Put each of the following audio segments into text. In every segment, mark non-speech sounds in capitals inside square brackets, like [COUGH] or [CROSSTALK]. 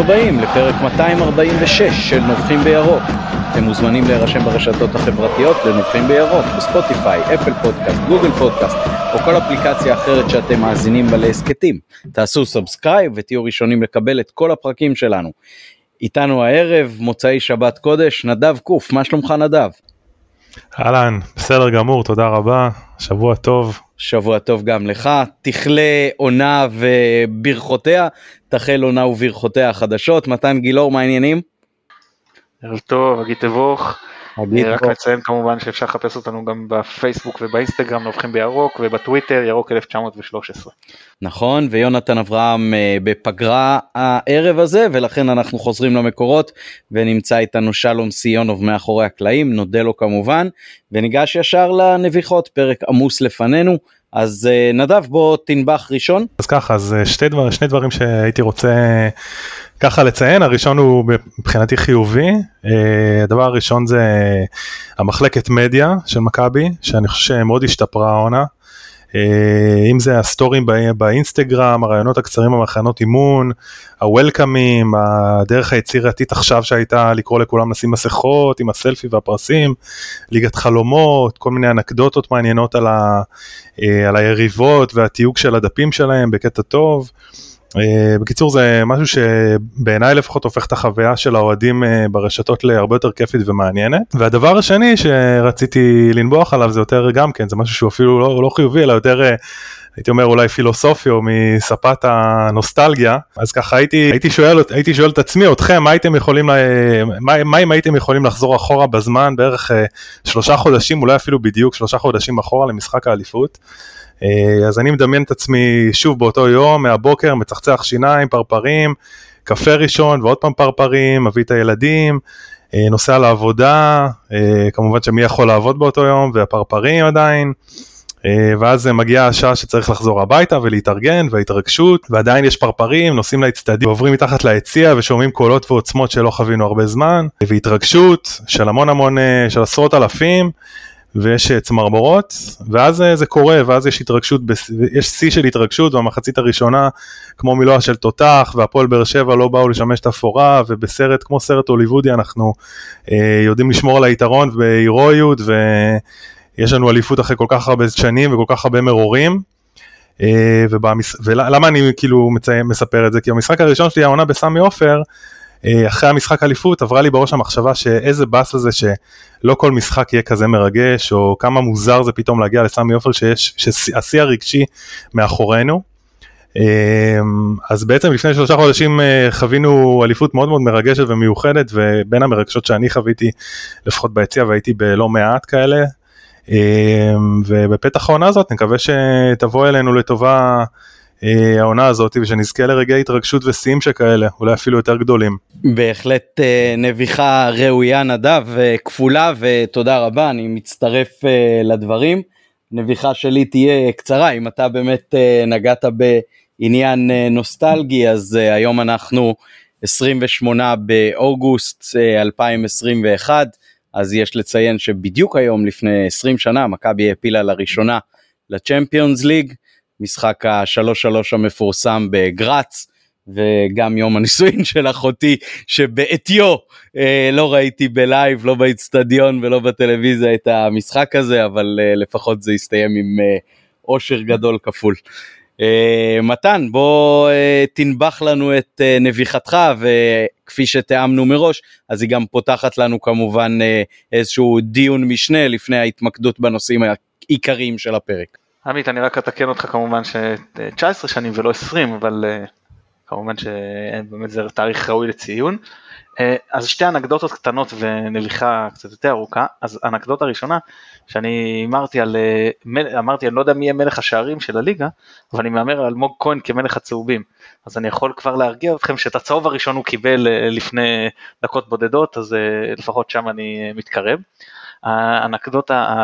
הבאים לפרק 246 של נובחים בירוק. אתם מוזמנים להירשם ברשתות החברתיות לנובחים בירוק, בספוטיפיי, אפל פודקאסט, גוגל פודקאסט או כל אפליקציה אחרת שאתם מאזינים בה להסכתים. תעשו subscribe ותהיו ראשונים לקבל את כל הפרקים שלנו. איתנו הערב, מוצאי שבת קודש, נדב קוף, מה שלומך נדב? אהלן, בסדר גמור, תודה רבה, שבוע טוב. שבוע טוב גם לך, תכלה עונה וברכותיה, תחל עונה וברכותיה החדשות, מתן גילאור, מה העניינים? ערב טוב, אגיד תבוך. רק נציין כמובן שאפשר לחפש אותנו גם בפייסבוק ובאינסטגרם, נובחים בירוק, ובטוויטר, ירוק 1913. נכון, ויונתן אברהם אה, בפגרה הערב הזה, ולכן אנחנו חוזרים למקורות, ונמצא איתנו שלום סיונוב מאחורי הקלעים, נודה לו כמובן, וניגש ישר לנביחות, פרק עמוס לפנינו. אז אה, נדב בוא תנבח ראשון. אז ככה, אז אה, שתי דבר, שני דברים שהייתי רוצה ככה לציין, הראשון הוא מבחינתי חיובי, אה, הדבר הראשון זה המחלקת מדיה של מכבי, שאני חושב שמאוד השתפרה העונה. אה, אם זה הסטורים באינסטגרם, הרעיונות הקצרים במחנות אימון, הוולקאמים, הדרך היצירתית עכשיו שהייתה לקרוא לכולם לשים מסכות עם הסלפי והפרסים, ליגת חלומות, כל מיני אנקדוטות מעניינות על, ה, אה, על היריבות והתיוג של הדפים שלהם בקטע טוב. Uh, בקיצור זה משהו שבעיניי לפחות הופך את החוויה של האוהדים uh, ברשתות להרבה יותר כיפית ומעניינת והדבר השני שרציתי לנבוח עליו זה יותר גם כן זה משהו שהוא אפילו לא, לא חיובי אלא יותר uh, הייתי אומר אולי פילוסופי או מספת הנוסטלגיה אז ככה הייתי הייתי שואל הייתי שואל את עצמי אתכם מה הייתם יכולים מה, מה אם הייתם יכולים לחזור אחורה בזמן בערך שלושה חודשים אולי אפילו בדיוק שלושה חודשים אחורה למשחק האליפות. אה, אז אני מדמיין את עצמי שוב באותו יום, מהבוקר, מצחצח שיניים, פרפרים, קפה ראשון ועוד פעם פרפרים, מביא את הילדים, אה, נוסע לעבודה, אה, כמובן שמי יכול לעבוד באותו יום, והפרפרים עדיין. ואז מגיעה השעה שצריך לחזור הביתה ולהתארגן וההתרגשות ועדיין יש פרפרים נוסעים לאצטדיון ועוברים מתחת ליציע ושומעים קולות ועוצמות שלא חווינו הרבה זמן והתרגשות של המון המון של עשרות אלפים ויש אה, צמרמורות, ואז אה, זה קורה, ואז יש התרגשות, יש שיא של התרגשות, והמחצית הראשונה, כמו מילואה של תותח, והפועל באר שבע לא באו לשמש את אפורה, ובסרט, כמו סרט הוליוודי, אנחנו אה, יודעים לשמור על היתרון בהירואיות, ויש לנו אליפות אחרי כל כך הרבה שנים וכל כך הרבה מרורים. אה, ובמש... ולמה אני כאילו מציין, מספר את זה? כי המשחק הראשון שלי העונה בסמי עופר, אחרי המשחק אליפות עברה לי בראש המחשבה שאיזה באס לזה שלא כל משחק יהיה כזה מרגש, או כמה מוזר זה פתאום להגיע לסמי עופר שיש, שהשיא הרגשי מאחורינו. אה, אז בעצם לפני שלושה חודשים אה, חווינו אליפות מאוד מאוד מרגשת ומיוחדת, ובין המרגשות שאני חוויתי, לפחות ביציע והייתי בלא מעט כאלה. ובפתח העונה הזאת נקווה שתבוא אלינו לטובה אה, העונה הזאת ושנזכה לרגעי התרגשות ושיאים שכאלה, אולי אפילו יותר גדולים. בהחלט אה, נביחה ראויה נדב, אה, כפולה ותודה רבה, אני מצטרף לדברים. נביחה שלי תהיה קצרה, אם אתה באמת נגעת בעניין נוסטלגי, אז היום אנחנו 28 באוגוסט 2021, אז יש לציין שבדיוק היום לפני 20 שנה מכבי העפילה לראשונה לצ'מפיונס ליג. משחק השלוש שלוש המפורסם בגראץ. וגם יום הנישואין של אחותי שבעטיו אה, לא ראיתי בלייב לא באיצטדיון ולא בטלוויזיה את המשחק הזה אבל אה, לפחות זה הסתיים עם אה, אושר גדול כפול. אה, מתן בוא אה, תנבח לנו את אה, נביחתך וכפי שתיאמנו מראש אז היא גם פותחת לנו כמובן אה, איזשהו דיון משנה לפני ההתמקדות בנושאים העיקריים של הפרק. עמית, אני רק אתקן אותך כמובן ש-19 שנים ולא 20, אבל uh, כמובן שבאמת זה תאריך ראוי לציון. Uh, אז שתי אנקדוטות קטנות ונביחה קצת יותר ארוכה. אז אנקדוטה ראשונה, שאני אמרתי על, uh, אמרתי, אני לא יודע מי יהיה מלך השערים של הליגה, אבל אני מהמר על אלמוג כהן כמלך הצהובים. אז אני יכול כבר להרגיע אתכם שאת הצהוב הראשון הוא קיבל לפני דקות בודדות, אז לפחות שם אני מתקרב. האנקדוטה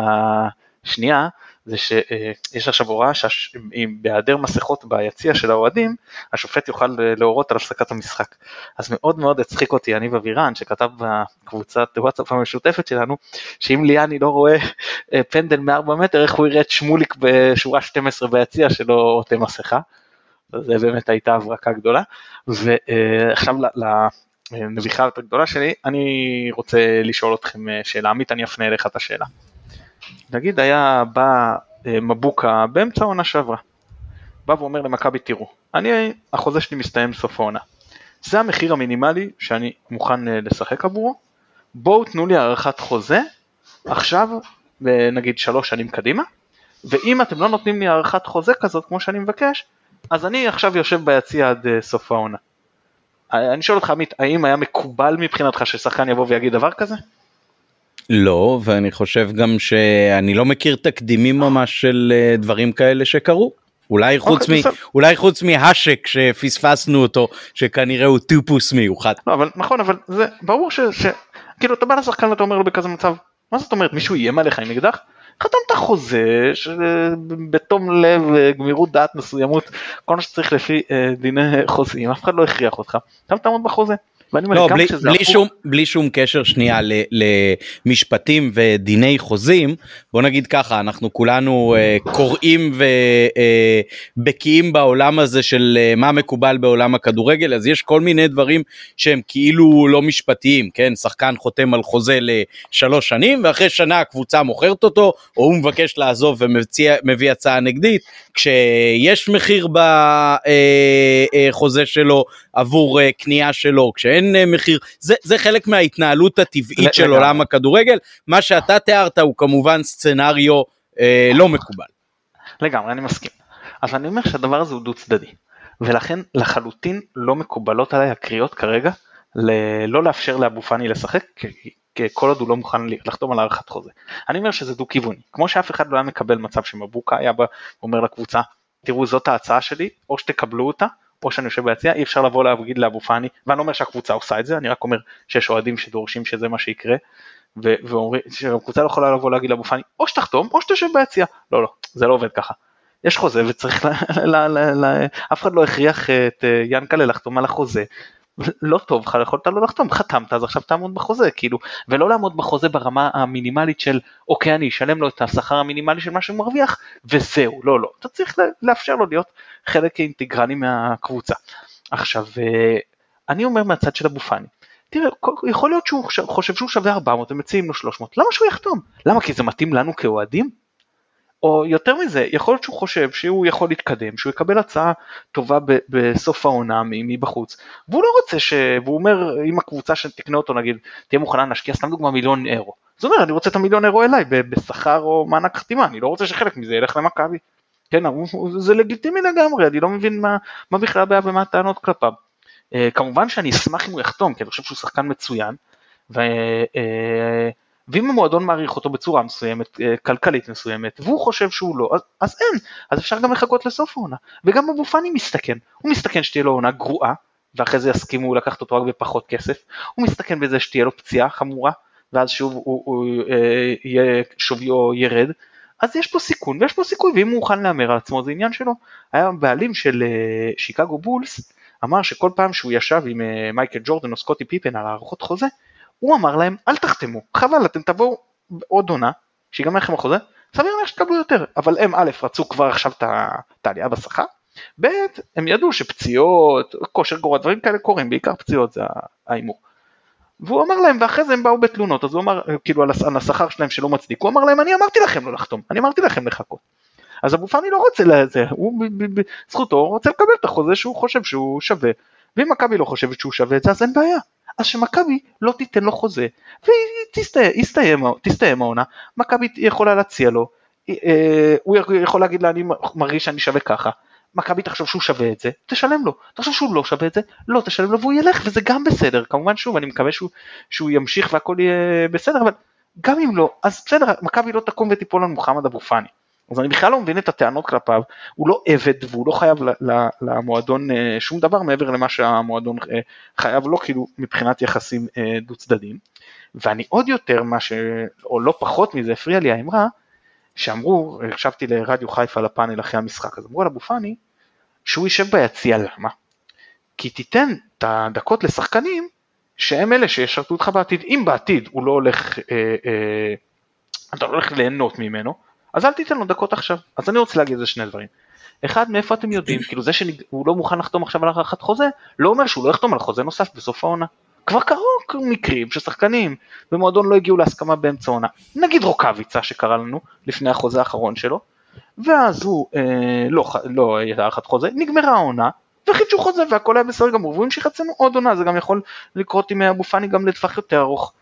השנייה, זה שיש עכשיו הוראה שאם בהיעדר מסכות ביציע של האוהדים, השופט יוכל להורות על הפסקת המשחק. אז מאוד מאוד הצחיק אותי יניב אבירן, שכתב בקבוצת וואטסאפ המשותפת שלנו, שאם ליאני לא רואה אה, פנדל מ-4 מטר, איך הוא יראה את שמוליק בשורה 12 ביציע שלא עוטה מסכה. זה באמת הייתה הברקה גדולה. ועכשיו לנביחה יותר גדולה שלי, אני רוצה לשאול אתכם שאלה, עמית אני אפנה אליך את השאלה. נגיד היה בא מבוקה באמצע העונה שעברה, בא ואומר למכבי תראו, אני, החוזה שלי מסתיים סוף העונה. זה המחיר המינימלי שאני מוכן לשחק עבורו, בואו תנו לי הארכת חוזה עכשיו נגיד שלוש שנים קדימה, ואם אתם לא נותנים לי הארכת חוזה כזאת כמו שאני מבקש, אז אני עכשיו יושב ביציע עד סוף העונה. אני שואל אותך עמית, האם היה מקובל מבחינתך ששחקן יבוא ויגיד דבר כזה? לא, ואני חושב גם שאני לא מכיר תקדימים ממש של uh, דברים כאלה שקרו. אולי אוקיי, חוץ, מ, אולי חוץ מהשק שפספסנו אותו, שכנראה הוא טיפוס מיוחד. לא, אבל נכון, אבל זה ברור ש... ש... כאילו אתה בא לשחקן ואתה אומר לו בכזה מצב, מה זאת אומרת, מישהו איים עליך עם אקדח? חתמת חוזה שבתום לב, גמירות דעת מסוימות, כל מה שצריך לפי אה, דיני חוזים, אף אחד לא הכריח אותך, אתה תעמוד בחוזה. לא, בלי, בלי, שום, בלי שום קשר שנייה ל, למשפטים ודיני חוזים, בוא נגיד ככה, אנחנו כולנו uh, קוראים ובקיאים אה, uh, בעולם הזה של uh, מה מקובל בעולם הכדורגל, אז יש כל מיני דברים שהם כאילו לא משפטיים, כן? שחקן חותם על חוזה לשלוש שנים, ואחרי שנה הקבוצה מוכרת אותו, או הוא מבקש לעזוב ומביא הצעה נגדית, כשיש מחיר בחוזה שלו עבור קנייה שלו, כשאין אין מחיר, זה, זה חלק מההתנהלות הטבעית של עולם הכדורגל, מה שאתה תיארת הוא כמובן סצנריו אה, לא מקובל. לגמרי, אני מסכים. אז אני אומר שהדבר הזה הוא דו צדדי, ולכן לחלוטין לא מקובלות עליי הקריאות כרגע ל- לא לאפשר לאבו פאני לשחק, כל עוד הוא לא מוכן לחתום על הארכת חוזה. אני אומר שזה דו כיווני, כמו שאף אחד לא היה מקבל מצב שמבוקה היה בא ואומר לקבוצה, תראו זאת ההצעה שלי, או שתקבלו אותה, או שאני יושב ביציע, אי אפשר לבוא להגיד לאבו פאני, ואני לא אומר שהקבוצה עושה את זה, אני רק אומר שיש אוהדים שדורשים שזה מה שיקרה, ואומרים שהקבוצה לא יכולה לבוא להגיד לאבו פאני, או שתחתום או שתשב ביציע, לא לא, זה לא עובד ככה. יש חוזה וצריך, אף אחד לא הכריח את אה, ינקלה לחתום על החוזה, לא טוב לך, יכולת לא לחתום, חתמת אז עכשיו תעמוד בחוזה, כאילו, ולא לעמוד בחוזה ברמה המינימלית של אוקיי אני אשלם לו את השכר המינימלי של מה שהוא מרוויח וזהו, לא לא, אתה צריך לאפשר לו להיות חלק אינטגרלי מהקבוצה. עכשיו, אה, אני אומר מהצד של אבו פאני, תראה, יכול להיות שהוא חושב שהוא שווה 400 ומציעים לו 300, למה שהוא יחתום? למה? כי זה מתאים לנו כאוהדים? או יותר מזה, יכול להיות שהוא חושב שהוא יכול להתקדם, שהוא יקבל הצעה טובה ב- בסוף העונה מבחוץ, והוא לא רוצה ש... והוא אומר, אם הקבוצה שתקנה אותו נגיד, תהיה מוכנה להשקיע סתם דוגמה מיליון אירו. זאת אומרת, אני רוצה את המיליון אירו אליי בשכר או מענק חתימה, אני לא רוצה שחלק מזה ילך למכבי. כן, זה לגיטימי לגמרי, אני לא מבין מה, מה בכלל הבעיה ומה הטענות כלפיו. Uh, כמובן שאני אשמח אם הוא יחתום, כי אני חושב שהוא שחקן מצוין, ו... uh, ואם המועדון מעריך אותו בצורה מסוימת, אה, כלכלית מסוימת, והוא חושב שהוא לא, אז, אז אין, אז אפשר גם לחכות לסוף העונה. וגם אבו פאני מסתכן, הוא מסתכן שתהיה לו עונה גרועה, ואחרי זה יסכימו לקחת אותו רק בפחות כסף, הוא מסתכן בזה שתהיה לו פציעה חמורה, ואז שוב הוא, הוא, הוא אה, יהיה שוויו ירד, אז יש פה סיכון ויש פה סיכוי, ואם הוא מוכן להמר על עצמו זה עניין שלו. היה בעלים של אה, שיקגו בולס, אמר שכל פעם שהוא ישב עם אה, מייקל ג'ורדן או סקוטי פיפן על הערכות חוזה, הוא אמר להם אל תחתמו, חבל אתם תבואו עוד עונה, שיגמר לכם החוזה, סביר להניח שתקבלו יותר, אבל הם א' רצו כבר עכשיו את העלייה בשכר, ב' הם ידעו שפציעות, כושר גרוע, דברים כאלה קורים, בעיקר פציעות זה ההימור. והוא אמר להם, ואחרי זה הם באו בתלונות, אז הוא אמר, כאילו על השכר שלהם שלא מצדיק, הוא אמר להם, אני אמרתי לכם לא לחתום, אני אמרתי לכם לחכות. אז אבו פאני לא רוצה לזה, הוא בזכותו רוצה לקבל את החוזה שהוא חושב שהוא שווה, ואם מכבי לא חושבת שהוא שווה את זה, אז אין בעיה. אז שמכבי לא תיתן לו חוזה, ותסתיים העונה, מכבי יכולה להציע לו, אה, הוא יכול להגיד לה אני מרגיש שאני שווה ככה, מכבי תחשוב שהוא שווה את זה, תשלם לו, תחשוב שהוא לא שווה את זה, לא תשלם לו והוא ילך וזה גם בסדר, כמובן שוב אני מקווה שהוא, שהוא ימשיך והכל יהיה בסדר, אבל גם אם לא, אז בסדר, מכבי לא תקום ותיפול על מוחמד אבו פאני. אז אני בכלל לא מבין את הטענות כלפיו, הוא לא עבד והוא לא חייב למועדון אה, שום דבר מעבר למה שהמועדון אה, חייב לו, כאילו מבחינת יחסים אה, דו צדדיים. ואני עוד יותר, מה ש... או לא פחות מזה, הפריע לי האמרה, שאמרו, הקשבתי לרדיו חיפה לפאנל אחרי המשחק, אז אמרו על אבו פאני, שהוא יישב ביציע, למה? כי תיתן את הדקות לשחקנים שהם אלה שישרתו אותך בעתיד. אם בעתיד הוא לא הולך, אה, אה, אתה לא הולך ליהנות ממנו, אז אל תיתן לו דקות עכשיו. אז אני רוצה להגיד איזה שני דברים. אחד מאיפה אתם יודעים כאילו זה שהוא לא מוכן לחתום עכשיו על הארכת חוזה לא אומר שהוא לא יחתום על חוזה נוסף בסוף העונה. כבר קרו מקרים ששחקנים במועדון לא הגיעו להסכמה באמצע העונה נגיד רוקאביצה שקרה לנו לפני החוזה האחרון שלו ואז הוא אה, לא, לא הייתה הארכת חוזה נגמרה העונה וחידשו חוזה והכל היה בסדר גמור והוא המשיך אצלנו עוד עונה זה גם יכול לקרות עם אבו פאני גם לטווח יותר ארוך.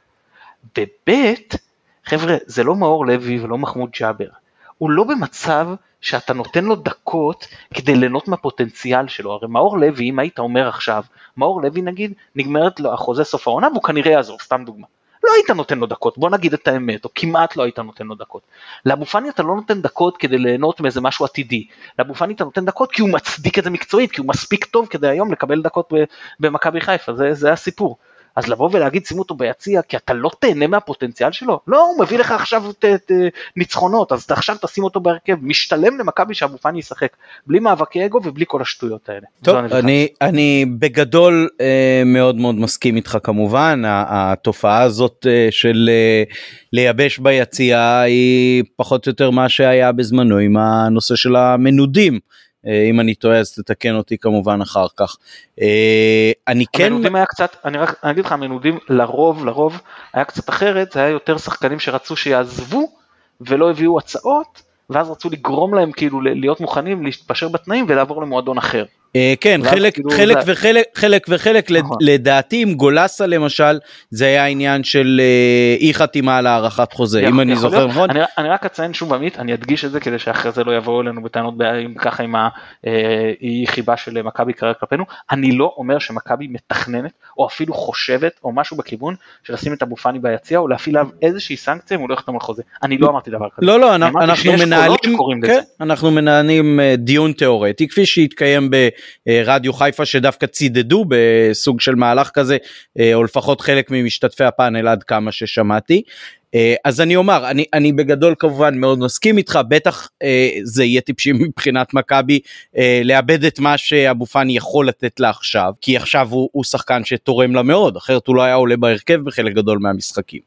בבית חבר'ה זה לא מאור לוי ולא מחמוד ג'אבר הוא לא במצב שאתה נותן לו דקות כדי ליהנות מהפוטנציאל שלו. הרי מאור לוי, אם היית אומר עכשיו, מאור לוי נגיד, נגמרת לו החוזה סוף העונה והוא כנראה יעזוב, סתם דוגמה. לא היית נותן לו דקות, בוא נגיד את האמת, או כמעט לא היית נותן לו דקות. לאבו פאני אתה לא נותן דקות כדי ליהנות מאיזה משהו עתידי. לאבו פאני אתה נותן דקות כי הוא מצדיק את זה מקצועית, כי הוא מספיק טוב כדי היום לקבל דקות במכבי חיפה, זה, זה הסיפור. אז לבוא ולהגיד שימו אותו ביציע כי אתה לא תהנה מהפוטנציאל שלו? לא, הוא מביא לך עכשיו את, את ניצחונות, אז עכשיו תשים אותו בהרכב, משתלם למכבי שאבו פאני ישחק, בלי מאבקי אגו ובלי כל השטויות האלה. טוב, אני, אני בגדול אה, מאוד מאוד מסכים איתך כמובן, התופעה הזאת אה, של אה, לייבש ביציע היא פחות או יותר מה שהיה בזמנו עם הנושא של המנודים. אה, אם אני טועה אז תתקן אותי כמובן אחר כך. אה, אני כן... המנודים היה קצת, אני רק אגיד לך, המנודים לרוב, לרוב היה קצת אחרת, זה היה יותר שחקנים שרצו שיעזבו ולא הביאו הצעות, ואז רצו לגרום להם כאילו להיות מוכנים להתפשר בתנאים ולעבור למועדון אחר. אה, כן, חלק, כאילו חלק. וחלק, חלק וחלק, נכון. לדעתי עם גולסה למשל, זה היה עניין של אה, אי חתימה על הארכת חוזה, אם אני זוכר נכון. אני, רק אציין שוב עמית, אני אדגיש את זה כדי שאחרי זה לא יבואו אלינו בטענות ככה עם האי אה, חיבה של מכבי כרגע כלפינו, אני לא אומר שמכבי מתכננת, או אפילו חושבת, או משהו בכיוון, של לשים את אבו פאני ביציע, או להפעיל עליו איזושהי סנקציה אם הוא לא יחתום על חוזה. אני לא אמרתי דבר כזה. לא, לא, אנחנו מנהלים, כן, אנחנו מנהלים דיון תיאורטי, כפי שהתקיים ב... אה, רדיו חיפה שדווקא צידדו בסוג של מהלך כזה, אה, או לפחות חלק ממשתתפי הפאנל עד כמה ששמעתי. אה, אז אני אומר, אני, אני בגדול כמובן מאוד מסכים איתך, בטח אה, זה יהיה טיפשי [LAUGHS] מבחינת מכבי אה, לאבד את מה שאבו פאני יכול לתת לה עכשיו, כי עכשיו הוא, הוא שחקן שתורם לה מאוד, אחרת הוא לא היה עולה בהרכב בחלק גדול מהמשחקים.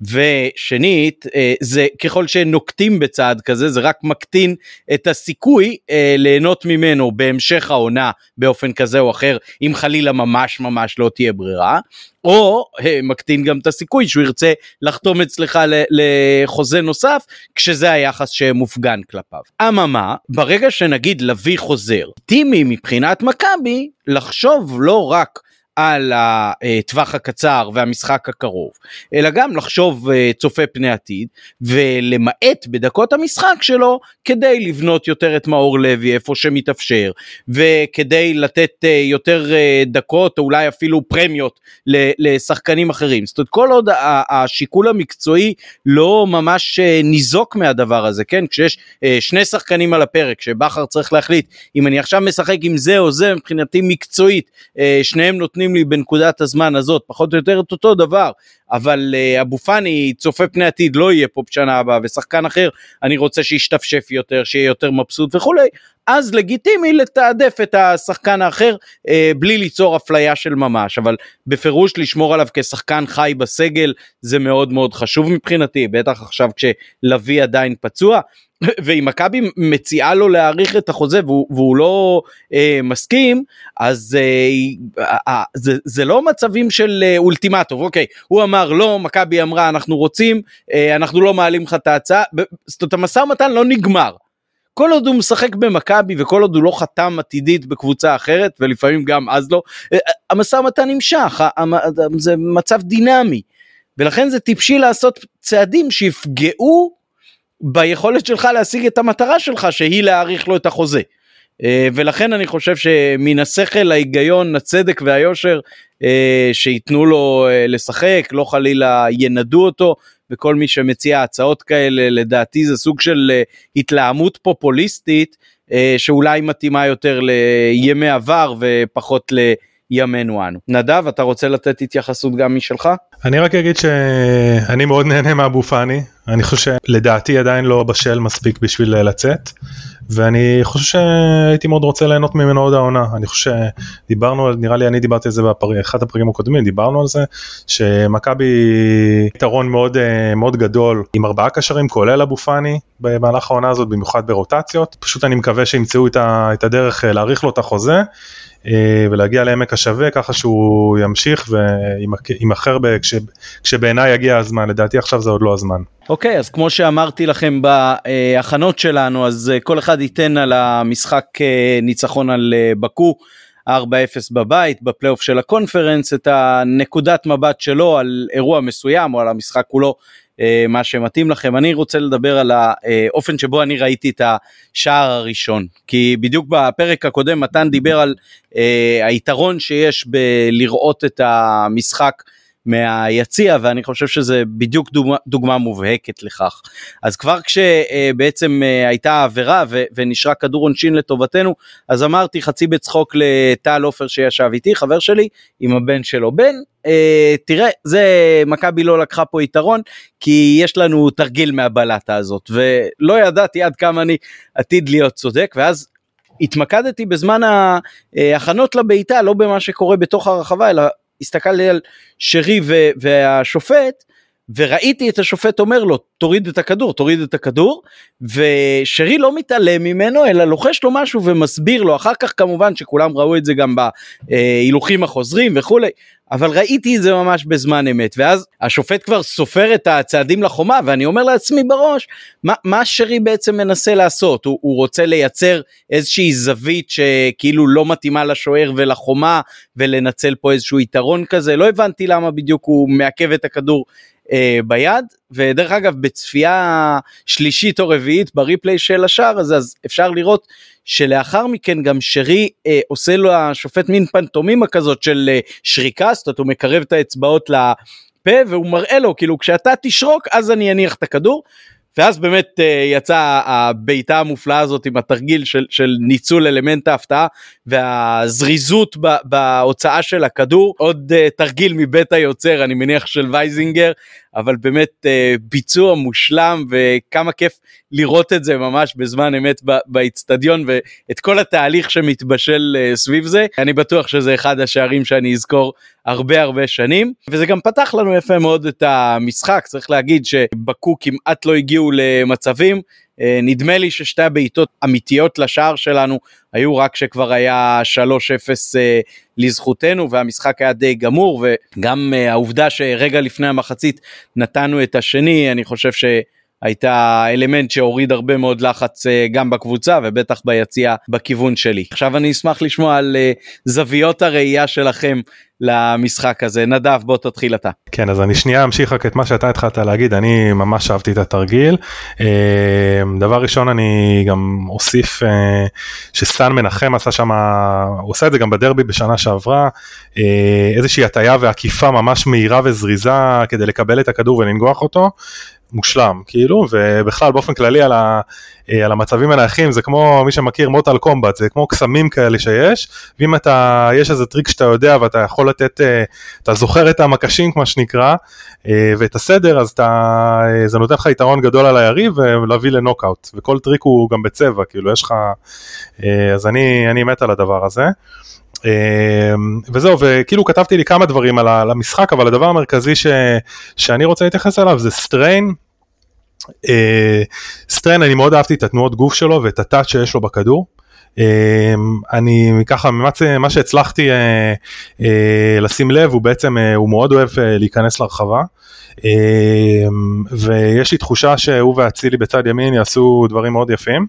ושנית, זה ככל שנוקטים בצעד כזה, זה רק מקטין את הסיכוי ליהנות ממנו בהמשך העונה באופן כזה או אחר, אם חלילה ממש ממש לא תהיה ברירה. או מקטין גם את הסיכוי שהוא ירצה לחתום אצלך לחוזה נוסף כשזה היחס שמופגן כלפיו. אממה, ברגע שנגיד לביא חוזר, טימי מבחינת מכבי לחשוב לא רק על הטווח הקצר והמשחק הקרוב, אלא גם לחשוב אה, צופה פני עתיד ולמעט בדקות המשחק שלו כדי לבנות יותר את מאור לוי איפה שמתאפשר וכדי לתת אה, יותר אה, דקות או אולי אפילו פרמיות לשחקנים אחרים. זאת אומרת כל עוד השיקול המקצועי לא ממש ניזוק מהדבר הזה, כן? כשיש שני שחקנים על הפרק שבכר צריך להחליט אם אני עכשיו משחק עם זה או זה מבחינתי מקצועית שניהם נותנים נותנים לי בנקודת הזמן הזאת פחות או יותר את אותו דבר אבל uh, אבו פאני צופה פני עתיד לא יהיה פה בשנה הבאה ושחקן אחר אני רוצה שישתפשף יותר שיהיה יותר מבסוט וכולי אז לגיטימי לתעדף את השחקן האחר אה, בלי ליצור אפליה של ממש אבל בפירוש לשמור עליו כשחקן חי בסגל זה מאוד מאוד חשוב מבחינתי בטח עכשיו כשלוי עדיין פצוע [LAUGHS] ואם מכבי מציעה לו להאריך את החוזה והוא, והוא לא אה, מסכים אז אה, אה, זה, זה לא מצבים של אה, אולטימטום אוקיי הוא אמר לא מכבי אמרה אנחנו רוצים אה, אנחנו לא מעלים לך את ההצעה זאת אומרת המשא ומתן לא נגמר. כל עוד הוא משחק במכבי וכל עוד הוא לא חתם עתידית בקבוצה אחרת ולפעמים גם אז לא אה, המשא ומתן נמשך זה מצב דינמי ולכן זה טיפשי לעשות צעדים שיפגעו ביכולת שלך להשיג את המטרה שלך שהיא להאריך לו את החוזה. אה, ולכן אני חושב שמן השכל ההיגיון הצדק והיושר אה, שייתנו לו אה, לשחק לא חלילה ינדו אותו וכל מי שמציע הצעות כאלה לדעתי זה סוג של התלהמות פופוליסטית שאולי מתאימה יותר לימי עבר ופחות לימינו אנו. נדב אתה רוצה לתת התייחסות גם משלך? אני רק אגיד שאני מאוד נהנה מאבו פאני אני חושב שלדעתי עדיין לא בשל מספיק בשביל לצאת ואני חושב שהייתי מאוד רוצה ליהנות ממנו עוד העונה. אני חושב שדיברנו נראה לי אני דיברתי על זה באחד הפרקים הקודמים, דיברנו על זה, שמכבי יתרון מאוד, מאוד גדול עם ארבעה קשרים כולל אבו פאני במהלך העונה הזאת, במיוחד ברוטציות. פשוט אני מקווה שימצאו את הדרך להאריך לו את החוזה. אה, ולהגיע לעמק השווה ככה שהוא ימשיך ויימכר כש, כשבעיניי יגיע הזמן לדעתי עכשיו זה עוד לא הזמן. אוקיי okay, אז כמו שאמרתי לכם בהכנות שלנו אז אה, כל אחד ייתן על המשחק אה, ניצחון על בקו 4-0 בבית בפלייאוף של הקונפרנס את הנקודת מבט שלו על אירוע מסוים או על המשחק כולו מה שמתאים לכם. אני רוצה לדבר על האופן שבו אני ראיתי את השער הראשון, כי בדיוק בפרק הקודם מתן דיבר על אה, היתרון שיש בלראות את המשחק. מהיציע ואני חושב שזה בדיוק דוגמה, דוגמה מובהקת לכך. אז כבר כשבעצם אה, הייתה עבירה ונשרה כדור עונשין לטובתנו אז אמרתי חצי בצחוק לטל עופר שישב איתי חבר שלי עם הבן שלו בן אה, תראה זה מכבי לא לקחה פה יתרון כי יש לנו תרגיל מהבלטה הזאת ולא ידעתי עד כמה אני עתיד להיות צודק ואז התמקדתי בזמן ההכנות לבעיטה לא במה שקורה בתוך הרחבה אלא הסתכלתי על שרי והשופט וראיתי את השופט אומר לו תוריד את הכדור תוריד את הכדור. ושרי לא מתעלם ממנו אלא לוחש לו משהו ומסביר לו. אחר כך כמובן שכולם ראו את זה גם בהילוכים החוזרים וכולי אבל ראיתי את זה ממש בזמן אמת. ואז השופט כבר סופר את הצעדים לחומה ואני אומר לעצמי בראש מה, מה שרי בעצם מנסה לעשות? הוא, הוא רוצה לייצר איזושהי זווית שכאילו לא מתאימה לשוער ולחומה ולנצל פה איזשהו יתרון כזה? לא הבנתי למה בדיוק הוא מעכב את הכדור אה, ביד ודרך אגב בצפייה שלישית או רביעית ב replay של השער הזה אז אפשר לראות שלאחר מכן גם שרי אה, עושה לו השופט מין פנטומימה כזאת של אה, שריקה זאת אומרת הוא מקרב את האצבעות לפה והוא מראה לו כאילו כשאתה תשרוק אז אני אניח את הכדור ואז באמת אה, יצאה הבעיטה המופלאה הזאת עם התרגיל של, של ניצול אלמנט ההפתעה והזריזות ב, בהוצאה של הכדור. עוד אה, תרגיל מבית היוצר אני מניח של וייזינגר אבל באמת uh, ביצוע מושלם וכמה כיף לראות את זה ממש בזמן אמת באיצטדיון ואת כל התהליך שמתבשל uh, סביב זה. אני בטוח שזה אחד השערים שאני אזכור הרבה הרבה שנים. וזה גם פתח לנו יפה מאוד את המשחק. צריך להגיד שבקו כמעט לא הגיעו למצבים. אה, נדמה לי ששתי הבעיטות אמיתיות לשער שלנו היו רק כשכבר היה 3-0 אה, לזכותנו והמשחק היה די גמור וגם אה, העובדה שרגע לפני המחצית נתנו את השני אני חושב ש... הייתה אלמנט שהוריד הרבה מאוד לחץ גם בקבוצה ובטח ביציאה בכיוון שלי. עכשיו אני אשמח לשמוע על זוויות הראייה שלכם למשחק הזה. נדב בוא תתחיל אתה. כן אז אני שנייה אמשיך רק את מה שאתה התחלת להגיד אני ממש אהבתי את התרגיל. אה, דבר ראשון אני גם אוסיף אה, שסאן מנחם עשה שם הוא עושה את זה גם בדרבי בשנה שעברה אה, איזושהי הטיה ועקיפה ממש מהירה וזריזה כדי לקבל את הכדור ולנגוח אותו. מושלם כאילו ובכלל באופן כללי על, ה, על המצבים הנייחים זה כמו מי שמכיר Mortal Kombat זה כמו קסמים כאלה שיש ואם אתה יש איזה טריק שאתה יודע ואתה יכול לתת, אה, אתה זוכר את המקשים כמו שנקרא, אה, ואת הסדר, אז אתה, אה, זה נותן לך יתרון גדול על היריב ולהביא לנוקאוט, וכל טריק הוא גם בצבע, כאילו יש לך, אז אני, אני מת על הדבר הזה. וזהו, וכאילו כתבתי לי כמה דברים על המשחק, אבל הדבר המרכזי ש, שאני רוצה להתייחס אליו זה סטריין. סטריין, אני מאוד אהבתי את התנועות גוף שלו ואת ה touch שיש לו בכדור. אמ, אני ככה מה שהצלחתי אה, אה, לשים לב הוא בעצם אה, הוא מאוד אוהב להיכנס לרחבה אמ, ויש לי תחושה שהוא ואצילי בצד ימין יעשו דברים מאוד יפים.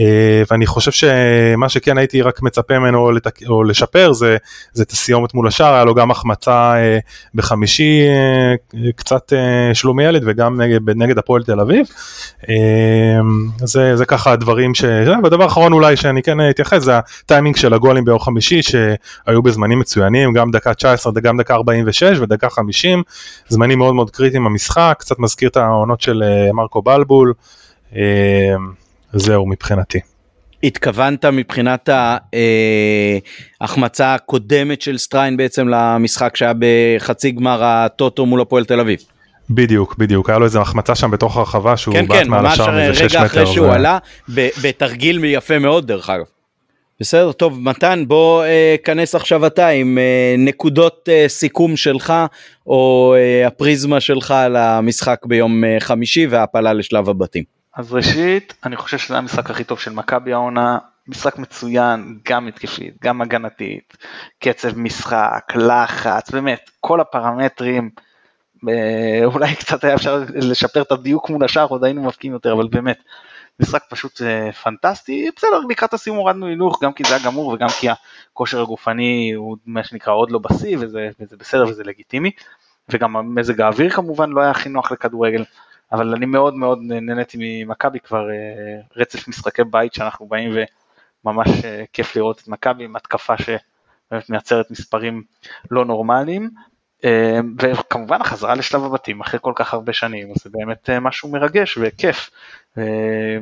אה, ואני חושב שמה שכן הייתי רק מצפה ממנו לתק... או לשפר זה, זה את הסיומת מול השאר, היה לו גם החמצה אה, בחמישי אה, קצת שלומי ילד וגם נגד, נגד הפועל תל אביב. זה, זה ככה הדברים ש... והדבר האחרון אולי שאני כן אתייחס זה הטיימינג של הגולים ביום חמישי שהיו בזמנים מצוינים, גם דקה 19, גם דקה 46 ודקה 50, זמנים מאוד מאוד קריטיים במשחק, קצת מזכיר את העונות של מרקו בלבול. זהו מבחינתי. התכוונת מבחינת ההחמצה אה, הקודמת של סטריין בעצם למשחק שהיה בחצי גמר הטוטו מול הפועל תל אביב. בדיוק, בדיוק, היה לו איזה החמצה שם בתוך הרחבה שהוא כן, בעט כן, מעל ממש השער מאיזה 6 רגע מטר. אחרי שהוא ו- עלה, בתרגיל יפה מאוד דרך אגב. בסדר, טוב, מתן, בוא אה, כנס עכשיו אתה עם אה, נקודות אה, סיכום שלך, או אה, הפריזמה שלך למשחק ביום אה, חמישי והעפלה לשלב הבתים. אז ראשית, אני חושב שזה המשחק הכי טוב של מכבי העונה, משחק מצוין, גם התקפית, גם הגנתית, קצב משחק, לחץ, באמת, כל הפרמטרים, אה, אולי קצת היה אפשר לשפר את הדיוק מול השאר, עוד היינו מבקיעים יותר, אבל באמת, משחק פשוט אה, פנטסטי, בסדר, לקראת הסיום הורדנו הילוך, גם כי זה היה גמור וגם כי הכושר הגופני הוא מה שנקרא עוד לא בשיא, וזה, וזה בסדר וזה לגיטימי, וגם מזג האוויר כמובן לא היה הכי נוח לכדורגל. אבל אני מאוד מאוד נהניתי ממכבי כבר אה, רצף משחקי בית שאנחנו באים וממש אה, כיף לראות את מכבי עם התקפה שבאמת מייצרת מספרים לא נורמליים. אה, וכמובן החזרה לשלב הבתים אחרי כל כך הרבה שנים זה באמת משהו מרגש וכיף.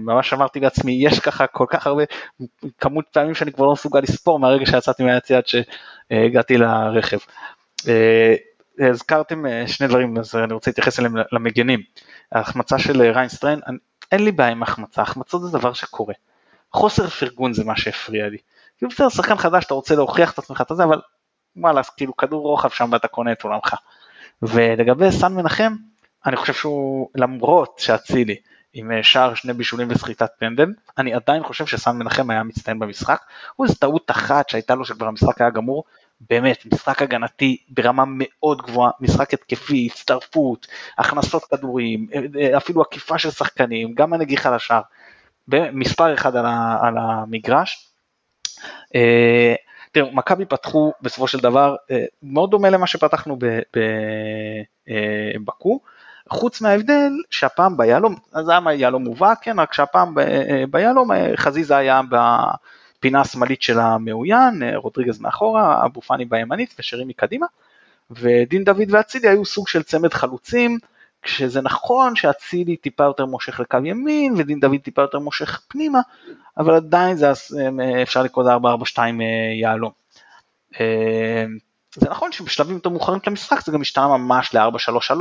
ממש אמרתי לעצמי יש ככה כל כך הרבה כמות פעמים שאני כבר לא מסוגל לספור מהרגע שיצאתי מהיציע עד שהגעתי לרכב. הזכרתם שני דברים אז אני רוצה להתייחס אליהם למגנים. ההחמצה של ריינסטריין, אין לי בעיה עם החמצה, החמצות זה דבר שקורה. חוסר פרגון זה מה שהפריע לי. כאילו בסדר, שחקן חדש, אתה רוצה להוכיח את עצמך את זה, אבל וואלה, כאילו כדור רוחב שם ואתה קונה את עולמך. ולגבי סאן מנחם, אני חושב שהוא, למרות שאצילי עם שער שני בישולים וסחיטת פנדל, אני עדיין חושב שסן מנחם היה מצטיין במשחק, הוא איזו טעות אחת שהייתה לו שכבר המשחק היה גמור, באמת, משחק הגנתי ברמה מאוד גבוהה, משחק התקפי, הצטרפות, הכנסות כדורים, אפילו עקיפה של שחקנים, גם הנגיחה לשער, מספר אחד על, ה, על המגרש. תראו, מכבי פתחו בסופו של דבר מאוד דומה למה שפתחנו בבקו, חוץ מההבדל שהפעם ביהלום, זה היה יהלום מובהק, כן, רק שהפעם ביהלום חזיזה היה ב... פינה השמאלית של המאוין, רודריגז מאחורה, אבו פאני בימנית ושרי מקדימה, ודין דוד ואצילי היו סוג של צמד חלוצים, כשזה נכון שאצילי טיפה יותר מושך לקו ימין ודין דוד טיפה יותר מושך פנימה, אבל עדיין זה אפשר לקרוא ל-442 יהלום. זה נכון שבשלבים יותר מאוחרים של המשחק זה גם השתנה ממש ל-433,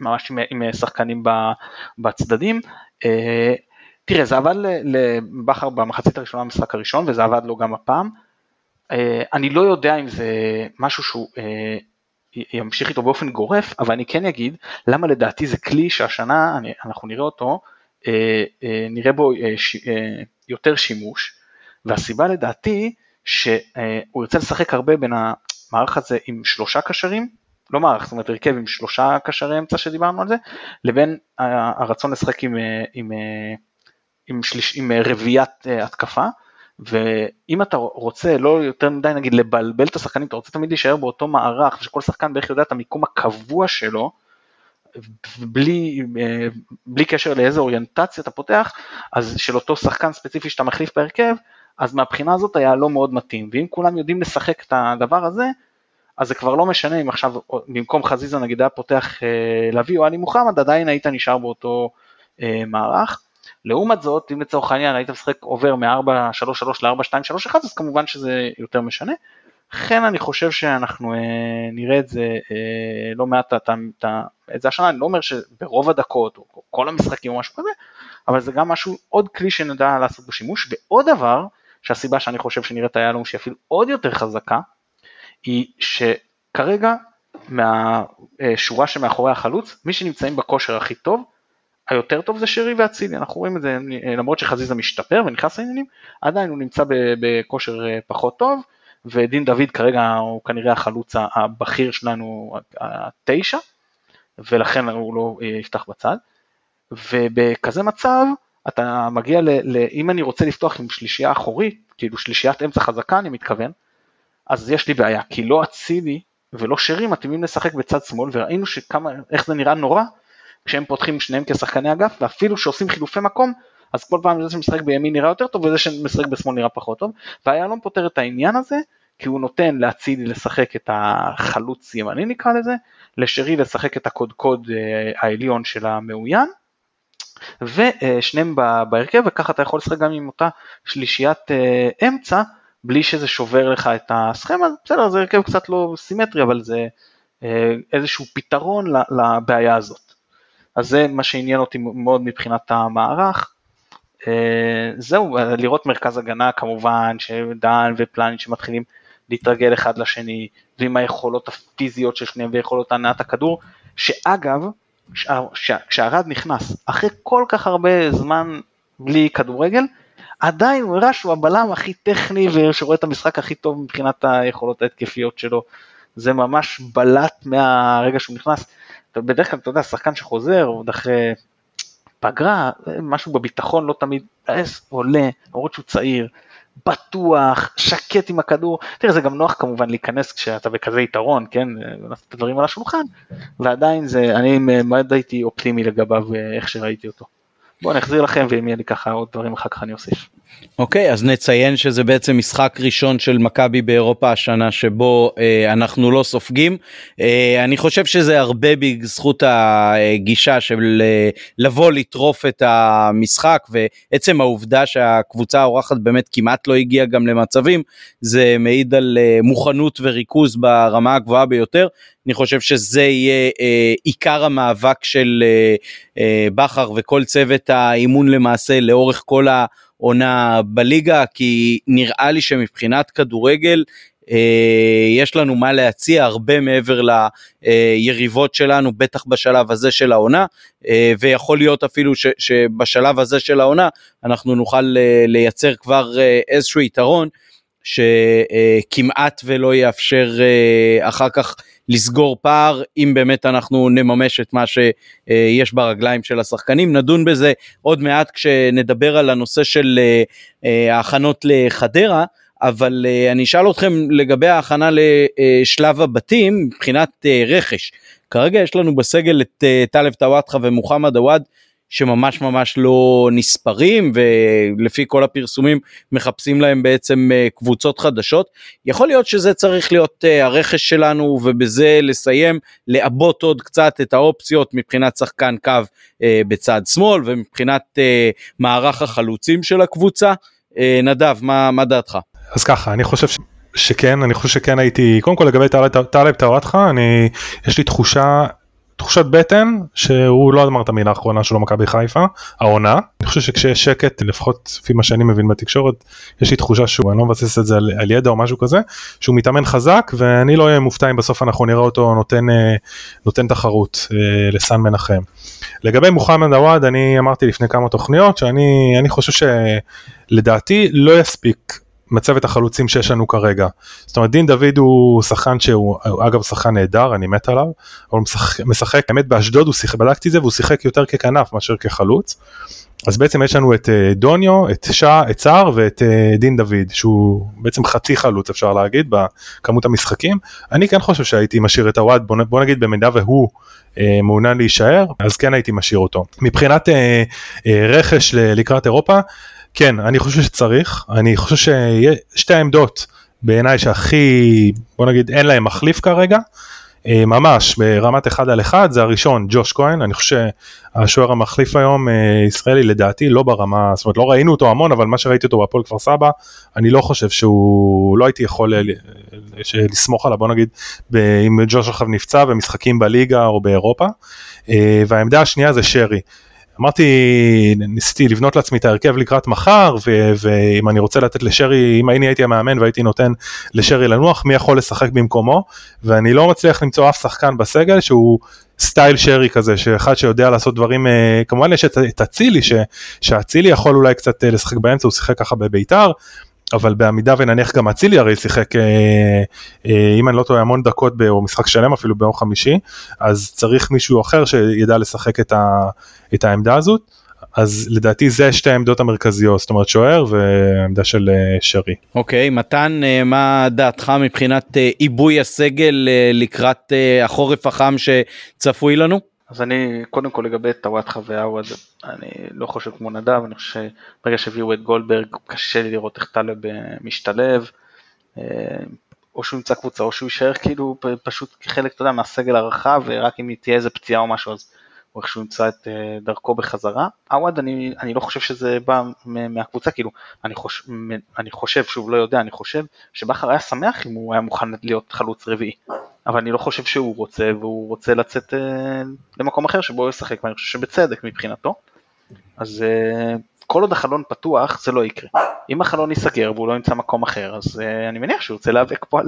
ממש עם, עם שחקנים בצדדים. תראה, זה עבד לבכר במחצית הראשונה במשחק הראשון, וזה עבד לו גם הפעם. אני לא יודע אם זה משהו שהוא ימשיך איתו באופן גורף, אבל אני כן אגיד למה לדעתי זה כלי שהשנה אנחנו נראה אותו, נראה בו יותר שימוש, והסיבה לדעתי שהוא ירצה לשחק הרבה בין המערך הזה עם שלושה קשרים, לא מערך, זאת אומרת הרכב עם שלושה קשרי אמצע שדיברנו על זה, לבין הרצון לשחק עם, עם עם, שליש, עם רביעיית uh, התקפה, ואם אתה רוצה לא יותר מדי נגיד לבלבל את השחקנים, אתה רוצה תמיד להישאר באותו מערך, ושכל שחקן בערך יודע את המיקום הקבוע שלו, בלי, uh, בלי קשר לאיזה אוריינטציה אתה פותח, אז של אותו שחקן ספציפי שאתה מחליף בהרכב, אז מהבחינה הזאת היה לא מאוד מתאים, ואם כולם יודעים לשחק את הדבר הזה, אז זה כבר לא משנה אם עכשיו במקום חזיזה נגיד היה פותח uh, לביא או עלי מוחמד, עדיין היית נשאר באותו uh, מערך. לעומת זאת, אם לצורך העניין היית משחק עובר מ-4-3-3 ל-4-2-3-1, אז כמובן שזה יותר משנה. לכן אני חושב שאנחנו אה, נראה את זה אה, לא מעט, את, את, את זה השנה, אני לא אומר שברוב הדקות או כל המשחקים או משהו כזה, אבל זה גם משהו, עוד כלי שנדע לעשות בו שימוש, ועוד דבר, שהסיבה שאני חושב שנראית היהלום שהיא אפילו עוד יותר חזקה, היא שכרגע מהשורה שמאחורי החלוץ, מי שנמצאים בכושר הכי טוב היותר טוב זה שרי ואצילי, אנחנו רואים את זה למרות שחזיזה משתפר ונכנס לעניינים, עדיין הוא נמצא בכושר אה, פחות טוב, ודין דוד כרגע הוא כנראה החלוץ הבכיר שלנו, התשע, ולכן הוא לא אה, יפתח בצד, ובכזה מצב אתה מגיע ל... ל אם אני רוצה לפתוח עם שלישייה אחורית, כאילו שלישיית אמצע חזקה אני מתכוון, אז יש לי בעיה, כי לא אצילי ולא שרי מתאימים לשחק בצד שמאל, וראינו שכמה, איך זה נראה נורא, כשהם פותחים שניהם כשחקני אגף, ואפילו שעושים חילופי מקום, אז כל פעם זה שמשחק בימין נראה יותר טוב וזה שמשחק בשמאל נראה פחות טוב, והיהלום פותר את העניין הזה, כי הוא נותן להצילי לשחק את החלוץ ימני נקרא לזה, לשרי לשחק את הקודקוד אה, העליון של המאוין, ושניהם בהרכב וככה אתה יכול לשחק גם עם אותה שלישיית אה, אמצע בלי שזה שובר לך את הסכמה, בסדר זה הרכב קצת לא סימטרי אבל זה איזשהו פתרון לבעיה הזאת. אז זה מה שעניין אותי מאוד מבחינת המערך. זהו, לראות מרכז הגנה כמובן, שדן ופלניץ' שמתחילים להתרגל אחד לשני, ועם היכולות הפיזיות של שניהם ויכולות הנעת הכדור, שאגב, כשארד נכנס, אחרי כל כך הרבה זמן בלי כדורגל, עדיין הוא הראה שהוא הבלם הכי טכני ושרואה את המשחק הכי טוב מבחינת היכולות ההתקפיות שלו. זה ממש בלט מהרגע שהוא נכנס. בדרך כלל, אתה יודע, שחקן שחוזר, עוד אחרי פגרה, משהו בביטחון לא תמיד עולה, למרות שהוא צעיר, בטוח, שקט עם הכדור, תראה זה גם נוח כמובן להיכנס כשאתה בכזה יתרון, כן, לעשות את הדברים על השולחן, ועדיין זה, אני מאוד הייתי אופטימי לגביו איך שראיתי אותו. בואו אני אחזיר לכם ואם יהיה לי ככה עוד דברים אחר כך אני אוסיף. אוקיי okay, אז נציין שזה בעצם משחק ראשון של מכבי באירופה השנה שבו אה, אנחנו לא סופגים. אה, אני חושב שזה הרבה בזכות הגישה של אה, לבוא לטרוף את המשחק ועצם העובדה שהקבוצה האורחת באמת כמעט לא הגיעה גם למצבים זה מעיד על אה, מוכנות וריכוז ברמה הגבוהה ביותר. אני חושב שזה יהיה אה, עיקר המאבק של אה, אה, בכר וכל צוות האימון למעשה לאורך כל העונה בליגה, כי נראה לי שמבחינת כדורגל יש לנו מה להציע הרבה מעבר ליריבות שלנו, בטח בשלב הזה של העונה, ויכול להיות אפילו ש, שבשלב הזה של העונה אנחנו נוכל לייצר כבר איזשהו יתרון. שכמעט ולא יאפשר אחר כך לסגור פער אם באמת אנחנו נממש את מה שיש ברגליים של השחקנים. נדון בזה עוד מעט כשנדבר על הנושא של אה, אה, ההכנות לחדרה. אבל uh, אני אשאל אתכם לגבי ההכנה לשלב הבתים מבחינת רכש. כרגע יש לנו בסגל את טלב טוואטחה ומוחמד עוואד שממש ממש לא נספרים ולפי כל הפרסומים מחפשים להם בעצם אה, קבוצות חדשות. יכול להיות שזה צריך להיות אה, הרכש שלנו ובזה לסיים לעבות עוד קצת את האופציות מבחינת שחקן קו אה, בצד שמאל ומבחינת מערך החלוצים של הקבוצה. נדב, מה, מה דעתך? אז ככה, אני חושב ש... שכן, אני חושב שכן הייתי, קודם כל לגבי טלב טוואטחה, אני, יש לי תחושה תחושת בטן שהוא לא אמר את המילה האחרונה שלו מכבי חיפה העונה אני חושב שכשיש שקט לפחות לפי מה שאני מבין בתקשורת יש לי תחושה שהוא אני לא מבסס את זה על, על ידע או משהו כזה שהוא מתאמן חזק ואני לא אהיה מופתע אם בסוף אנחנו נראה אותו נותן אה, נותן תחרות אה, לסן מנחם. לגבי מוחמד עוואד אני אמרתי לפני כמה תוכניות שאני חושב שלדעתי לא יספיק מצבת החלוצים שיש לנו כרגע. זאת אומרת דין דוד הוא שחקן שהוא אגב שחקן נהדר אני מת עליו אבל הוא משחק, משחק באמת באשדוד הוא שיחק בדקתי את זה והוא שיחק יותר ככנף מאשר כחלוץ. אז בעצם יש לנו את אה, דוניו, את שע, את סער ואת אה, דין דוד שהוא בעצם חצי חלוץ אפשר להגיד בכמות המשחקים. אני כן חושב שהייתי משאיר את הוואד בוא, בוא נגיד במידה והוא אה, מעוניין להישאר אז כן הייתי משאיר אותו. מבחינת אה, אה, רכש לקראת אירופה כן, אני חושב שצריך, אני חושב ששתי העמדות בעיניי שהכי, בוא נגיד, אין להם מחליף כרגע, אה, ממש ברמת אחד על אחד, זה הראשון, ג'וש כהן, אני חושב שהשוער המחליף היום, אה, ישראלי, לדעתי לא ברמה, זאת אומרת לא ראינו אותו המון, אבל מה שראיתי אותו בהפועל כפר סבא, אני לא חושב שהוא, לא הייתי יכול אה, לסמוך עליו, בוא נגיד, אם ג'וש עכשיו נפצע במשחקים בליגה או באירופה, והעמדה השנייה זה שרי. אמרתי, ניסיתי לבנות לעצמי את ההרכב לקראת מחר, ואם אני רוצה לתת לשרי, אם אני הייתי המאמן והייתי נותן לשרי לנוח, מי יכול לשחק במקומו, ואני לא מצליח למצוא אף שחקן בסגל שהוא סטייל שרי כזה, שאחד שיודע לעשות דברים, אה, כמובן יש את אצילי, שאצילי יכול אולי קצת אה, לשחק באמצע, הוא שיחק ככה בביתר, אבל בעמידה ונניח גם אצילי הרי שיחק, אה, אה, אם אני לא טועה, המון דקות, או משחק שלם אפילו ביום חמישי, אז צריך מישהו אחר שידע לשחק את, ה, את העמדה הזאת. אז לדעתי זה שתי העמדות המרכזיות, זאת אומרת שוער ועמדה של אה, שרי. אוקיי, okay, מתן, מה דעתך מבחינת עיבוי הסגל לקראת החורף החם שצפוי לנו? אז אני, קודם כל לגבי טוואטחה ועווד, אני לא חושב כמו נדב, אני חושב שברגע שהביאו את גולדברג, קשה לי לראות איך טלב אה, משתלב, אה, או שהוא ימצא קבוצה, או שהוא יישאר כאילו פשוט כחלק, אתה יודע, מהסגל הרחב, ורק אם תהיה איזה פציעה או משהו, אז הוא איכשהו ימצא את אה, דרכו בחזרה. עווד, אני, אני לא חושב שזה בא מהקבוצה, כאילו, אני חושב, אני חושב, שוב, לא יודע, אני חושב שבכר היה שמח אם הוא היה מוכן להיות חלוץ רביעי. אבל אני לא חושב שהוא רוצה, והוא רוצה לצאת אה, למקום אחר שבו הוא ישחק, ואני חושב שבצדק מבחינתו. אז אה, כל עוד החלון פתוח זה לא יקרה. אם החלון ייסגר והוא לא ימצא מקום אחר, אז אה, אני מניח שהוא רוצה להיאבק פה על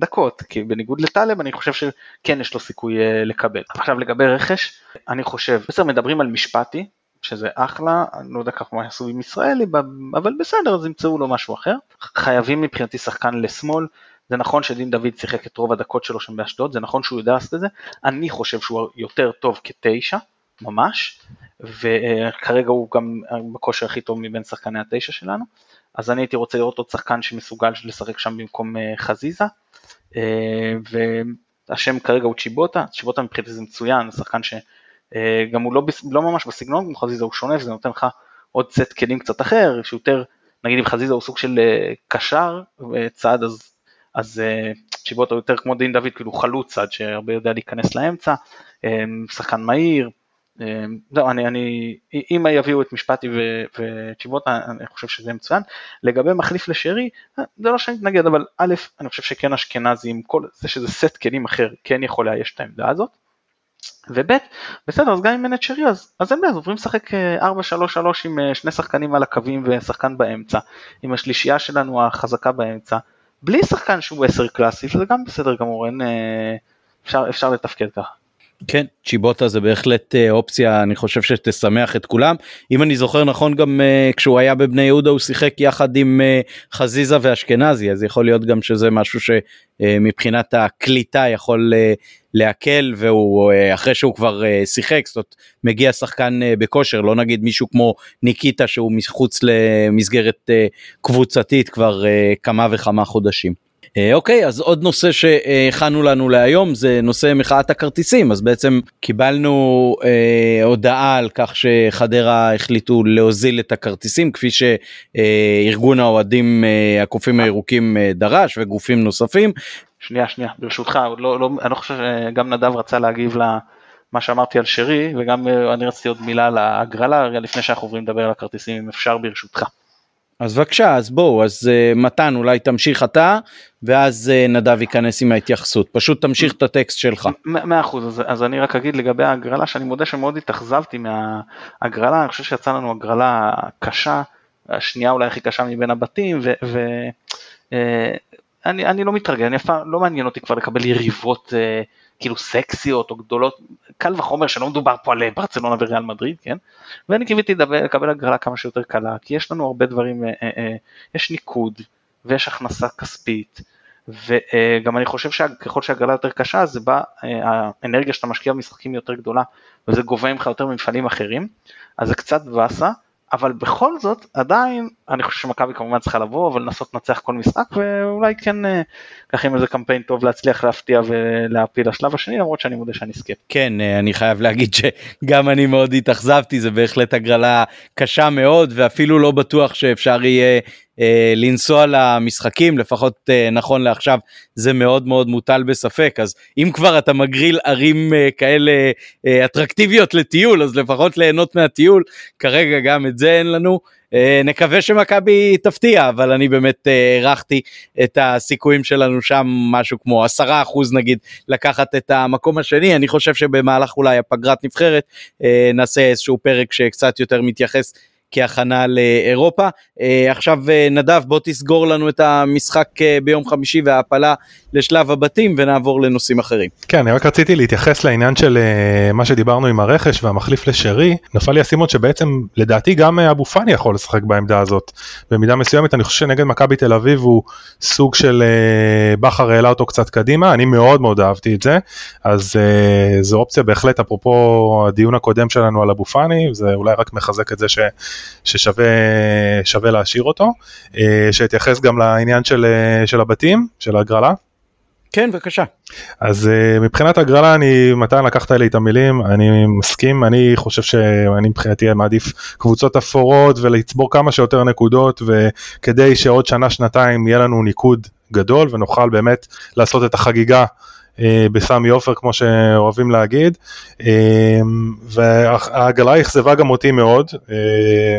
דקות, כי בניגוד לטלב אני חושב שכן יש לו סיכוי אה, לקבל. עכשיו לגבי רכש, אני חושב, בסדר מדברים על משפטי, שזה אחלה, אני לא יודע ככה מה יעשו עם ישראלי, אבל בסדר, אז ימצאו לו משהו אחר. חייבים מבחינתי שחקן לשמאל, זה נכון שדין דוד שיחק את רוב הדקות שלו שם באשדוד, זה נכון שהוא יודע לעשות את זה, אני חושב שהוא יותר טוב כתשע, ממש, וכרגע הוא גם בכושר הכי טוב מבין שחקני התשע שלנו, אז אני הייתי רוצה לראות עוד שחקן שמסוגל לשחק שם במקום אה, חזיזה, אה, והשם כרגע הוא צ'יבוטה, צ'יבוטה מבחינתי זה מצוין, שחקן ש... אה, הוא לא, לא ממש בסגנון כמו חזיזה, הוא שונה וזה נותן לך עוד סט כלים קצת אחר, שיותר, נגיד אם חזיזה הוא סוג של קשר צעד אז, אז אה, צ'יבוטה הוא יותר כמו דין דוד, כאילו חלוץ צעד שהרבה יודע להיכנס לאמצע, שחקן מהיר, לא, אני, אני, אם יביאו את משפטי וצ'יבוטה, אני חושב שזה מצוין. לגבי מחליף לשרי, זה לא שאני מתנגד, אבל א', אני חושב שכן אשכנזי עם כל זה שזה סט כלים אחר, כן יכול לאייש את העמדה הזאת. וב' בסדר אז גם אם אין את שרי אז, אז אין בעיה, עוברים לשחק 4-3-3 אה, עם אה, שני שחקנים על הקווים ושחקן באמצע, עם השלישייה שלנו החזקה באמצע, בלי שחקן שהוא 10 קלאסי, שזה גם בסדר גמור, אין, אה, אפשר, אפשר לתפקד ככה. כן, צ'יבוטה זה בהחלט אופציה, אני חושב שתשמח את כולם. אם אני זוכר נכון, גם uh, כשהוא היה בבני יהודה הוא שיחק יחד עם uh, חזיזה ואשכנזי, אז יכול להיות גם שזה משהו שמבחינת uh, הקליטה יכול להקל והוא אה, אחרי שהוא כבר אה, שיחק זאת אומרת מגיע שחקן אה, בכושר לא נגיד מישהו כמו ניקיטה שהוא מחוץ למסגרת קבוצתית כבר כמה וכמה חודשים. אוקיי אז עוד נושא שהכנו לנו להיום זה נושא מחאת הכרטיסים אז בעצם קיבלנו אה, הודעה על כך שחדרה החליטו להוזיל את הכרטיסים כפי שארגון האוהדים אה, הקופים הירוקים אה, דרש וגופים נוספים שנייה שנייה ברשותך לא, לא, אני לא חושב שגם נדב רצה להגיב למה שאמרתי על שרי וגם אה, אני רציתי עוד מילה על ההגרלה לפני שאנחנו עוברים לדבר על הכרטיסים אם אפשר ברשותך. אז בבקשה אז בואו אז uh, מתן אולי תמשיך אתה ואז uh, נדב ייכנס עם ההתייחסות פשוט תמשיך את הטקסט שלך. מאה אחוז אז, אז אני רק אגיד לגבי ההגרלה שאני מודה שמאוד התאכזבתי מההגרלה אני חושב שיצאה לנו הגרלה קשה השנייה אולי הכי קשה מבין הבתים ו, ו, אני לא מתרגל, אני פעם, לא מעניין אותי כבר לקבל יריבות אה, כאילו סקסיות או גדולות, קל וחומר שלא מדובר פה על ברצלונה וריאל מדריד, כן? ואני קיוויתי לקבל הגרלה כמה שיותר קלה, כי יש לנו הרבה דברים, אה, אה, אה, יש ניקוד ויש הכנסה כספית, וגם אני חושב שככל שהגרלה יותר קשה, זה בא, אה, האנרגיה שאתה משקיע במשחקים יותר גדולה, וזה גובה ממך יותר ממפעלים אחרים, אז זה קצת באסה. אבל בכל זאת עדיין אני חושב שמכבי כמובן צריכה לבוא אבל לנסות לנצח כל משחק ואולי כן אה, ככה עם איזה קמפיין טוב להצליח להפתיע ולהפיל לשלב השני למרות שאני מודה שאני סקפט. כן אה, אני חייב להגיד שגם אני מאוד התאכזבתי זה בהחלט הגרלה קשה מאוד ואפילו לא בטוח שאפשר יהיה אה, לנסוע למשחקים לפחות אה, נכון לעכשיו זה מאוד מאוד מוטל בספק. אז אם כבר אתה מגריל ערים אה, כאלה אה, אטרקטיביות לטיול אז לפחות ליהנות מהטיול. כרגע גם את זה אין לנו. אה, נקווה שמכבי תפתיע אבל אני באמת אה, הערכתי את הסיכויים שלנו שם משהו כמו עשרה אחוז נגיד לקחת את המקום השני. אני חושב שבמהלך אולי הפגרת נבחרת אה, נעשה איזשהו פרק שקצת יותר מתייחס כהכנה לאירופה. אה, עכשיו אה, נדב בוא תסגור לנו את המשחק אה, ביום חמישי וההעפלה לשלב הבתים ונעבור לנושאים אחרים. כן, אני רק רציתי להתייחס לעניין של מה שדיברנו עם הרכש והמחליף לשרי, נפל לי הסימון שבעצם לדעתי גם אבו פאני יכול לשחק בעמדה הזאת. במידה מסוימת אני חושב שנגד מכבי תל אביב הוא סוג של בכר העלה אותו קצת קדימה, אני מאוד מאוד אהבתי את זה, אז זו אופציה בהחלט אפרופו הדיון הקודם שלנו על אבו פאני, זה אולי רק מחזק את זה ש... ששווה להשאיר אותו, אה, שאתייחס גם לעניין של, אה, של הבתים, של ההגרלה. כן, בבקשה. אז uh, מבחינת הגרלה, אני, מתן לקחת לי את המילים, אני מסכים, אני חושב שאני מבחינתי מעדיף קבוצות אפורות ולצבור כמה שיותר נקודות, וכדי שעוד שנה, שנתיים יהיה לנו ניקוד גדול ונוכל באמת לעשות את החגיגה בסמי עופר כמו שאוהבים להגיד וההגרלה אכזבה גם אותי מאוד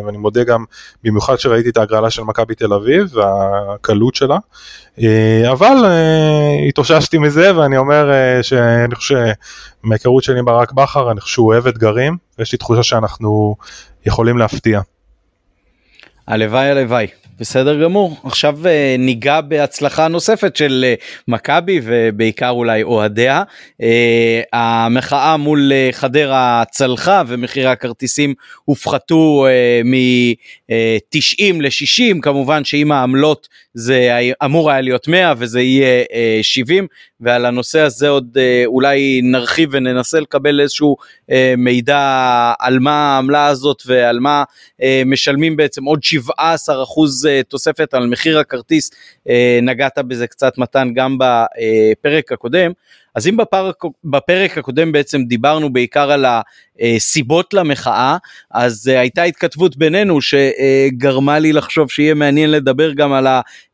ואני מודה גם במיוחד שראיתי את ההגרלה של מכבי תל אביב והקלות שלה אבל התאוששתי מזה ואני אומר שאני חושב שמהיכרות שלי עם ברק בכר אני חושב שהוא אוהב אתגרים ויש לי תחושה שאנחנו יכולים להפתיע. הלוואי הלוואי. בסדר גמור. עכשיו uh, ניגע בהצלחה נוספת של uh, מכבי ובעיקר אולי אוהדיה. uh, המחאה מול חדרה צלחה ומחירי הכרטיסים הופחתו uh, מ-90 ל-60 כמובן שעם העמלות זה אמור היה להיות 100 וזה יהיה uh, 70 ועל הנושא הזה עוד אולי נרחיב וננסה לקבל איזשהו מידע על מה העמלה הזאת ועל מה משלמים בעצם עוד 17 אחוז תוספת על מחיר הכרטיס, אה, נגעת בזה קצת מתן גם בפרק הקודם. אז אם בפרק, בפרק הקודם בעצם דיברנו בעיקר על הסיבות למחאה, אז אה, הייתה התכתבות בינינו שגרמה לי לחשוב שיהיה מעניין לדבר גם על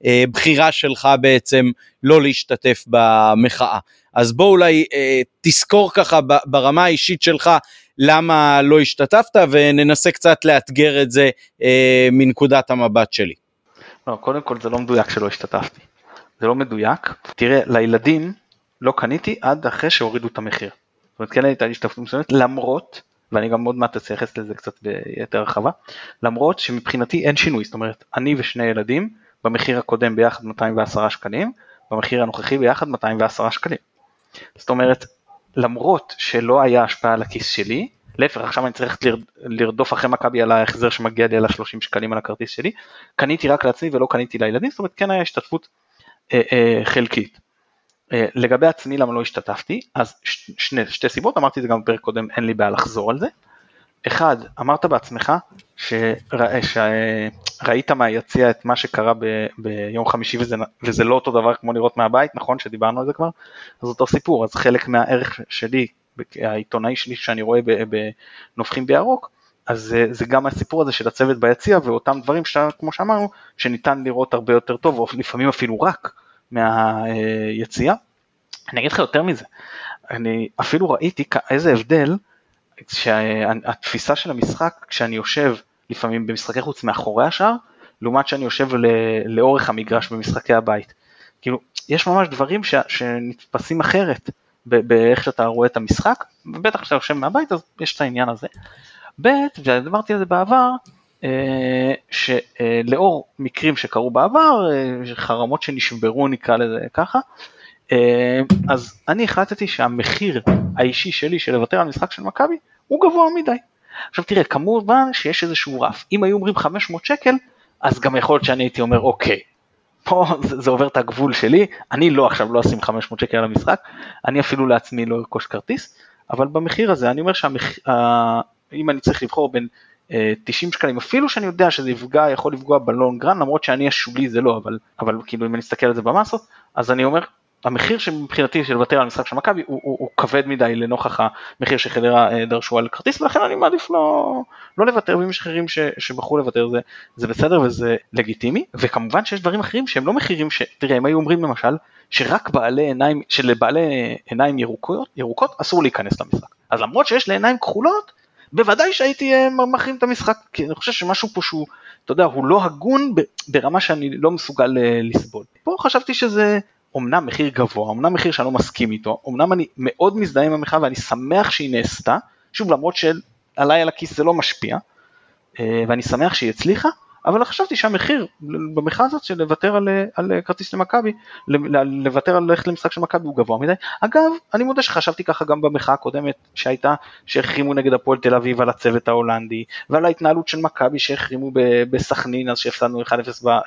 הבחירה שלך בעצם לא להשתתף במחאה. אז בוא אולי אה, תזכור ככה ברמה האישית שלך למה לא השתתפת וננסה קצת לאתגר את זה מנקודת המבט שלי. לא, קודם כל זה לא מדויק שלא השתתפתי. זה לא מדויק. תראה, לילדים לא קניתי עד אחרי שהורידו את המחיר. זאת אומרת, כן הייתה השתתפות מסוימת, למרות, ואני גם עוד מעט אתייחס לזה קצת ביתר הרחבה, למרות שמבחינתי אין שינוי. זאת אומרת, אני ושני ילדים, במחיר הקודם ביחד 210 שקלים, במחיר הנוכחי ביחד 210 שקלים. זאת אומרת, למרות שלא היה השפעה על הכיס שלי, להפך עכשיו אני צריך לרדוף אחרי מכבי על ההחזר שמגיע לי על ה-30 שקלים על הכרטיס שלי, קניתי רק לעצמי ולא קניתי לילדים, זאת אומרת כן היה השתתפות אה, אה, חלקית. אה, לגבי עצמי למה לא השתתפתי, אז ש, שני, שתי סיבות, אמרתי את זה גם בפרק קודם, אין לי בעיה לחזור על זה. אחד, אמרת בעצמך שרא, שראית מהיציע את מה שקרה ב, ביום חמישי וזה, וזה לא אותו דבר כמו לראות מהבית, נכון שדיברנו על זה כבר? אז אותו סיפור, אז חלק מהערך שלי העיתונאי שלי שאני רואה בנובחים בירוק, אז זה, זה גם הסיפור הזה של הצוות ביציע ואותם דברים שכמו שאמרנו שניתן לראות הרבה יותר טוב או לפעמים אפילו רק מהיציע. אני אגיד לך יותר מזה, אני אפילו ראיתי איזה הבדל שהתפיסה של המשחק כשאני יושב לפעמים במשחקי חוץ מאחורי השאר לעומת שאני יושב לאורך המגרש במשחקי הבית. כאילו יש ממש דברים ש, שנתפסים אחרת באיך שאתה רואה את המשחק, ובטח כשאתה יושב מהבית אז יש את העניין הזה. ב', ודיברתי על זה בעבר, אה, שלאור מקרים שקרו בעבר, אה, חרמות שנשברו נקרא לזה ככה, אה, אז אני החלטתי שהמחיר האישי שלי של לוותר על משחק של מכבי הוא גבוה מדי. עכשיו תראה, כמובן שיש איזשהו רף, אם היו אומרים 500 שקל, אז גם יכול להיות שאני הייתי אומר אוקיי, פה זה, עובר את הגבול שלי, אני לא עכשיו לא אשים 500 שקל על המשחק, אני אפילו לעצמי לא ארכוש כרטיס, אבל במחיר הזה אני אומר שאם אני צריך לבחור בין 90 אה, שקלים, אפילו שאני יודע שזה יפגע, יכול לפגוע בלונגרן, למרות שאני השולי זה לא, אבל, אבל כאילו אם אני אסתכל על זה במסות, אז אני אומר המחיר שמבחינתי של לוותר על משחק של מכבי הוא, הוא, הוא כבד מדי לנוכח המחיר שחדרה אה, דרשו על כרטיס ולכן אני מעדיף לא, לא לוותר ואם יש אחרים שבחרו לוותר זה, זה בסדר וזה לגיטימי וכמובן שיש דברים אחרים שהם לא מחירים שתראה הם היו אומרים למשל שרק בעלי עיניים שלבעלי עיניים ירוקות, ירוקות אסור להיכנס למשחק. אז למרות שיש לעיניים כחולות בוודאי שהייתי אה, מחרים את המשחק כי אני חושב שמשהו פה שהוא אתה יודע הוא לא הגון ברמה שאני לא מסוגל אה, לסבול. פה חשבתי שזה אומנם מחיר גבוה, אומנם מחיר שאני לא מסכים איתו, אומנם אני מאוד מזדהה עם המחאה ואני שמח שהיא נעשתה, שוב למרות שעליי על הכיס זה לא משפיע, אה, ואני שמח שהיא הצליחה, אבל חשבתי שהמחיר במחאה הזאת של לוותר על, על כרטיס למכבי, לוותר על ללכת למשחק של מכבי הוא גבוה מדי. אגב, אני מודה שחשבתי ככה גם במחאה הקודמת שהייתה, שהחרימו נגד הפועל תל אביב על הצוות ההולנדי, ועל ההתנהלות של מכבי שהחרימו בסכנין אז שהפסדנו 1-0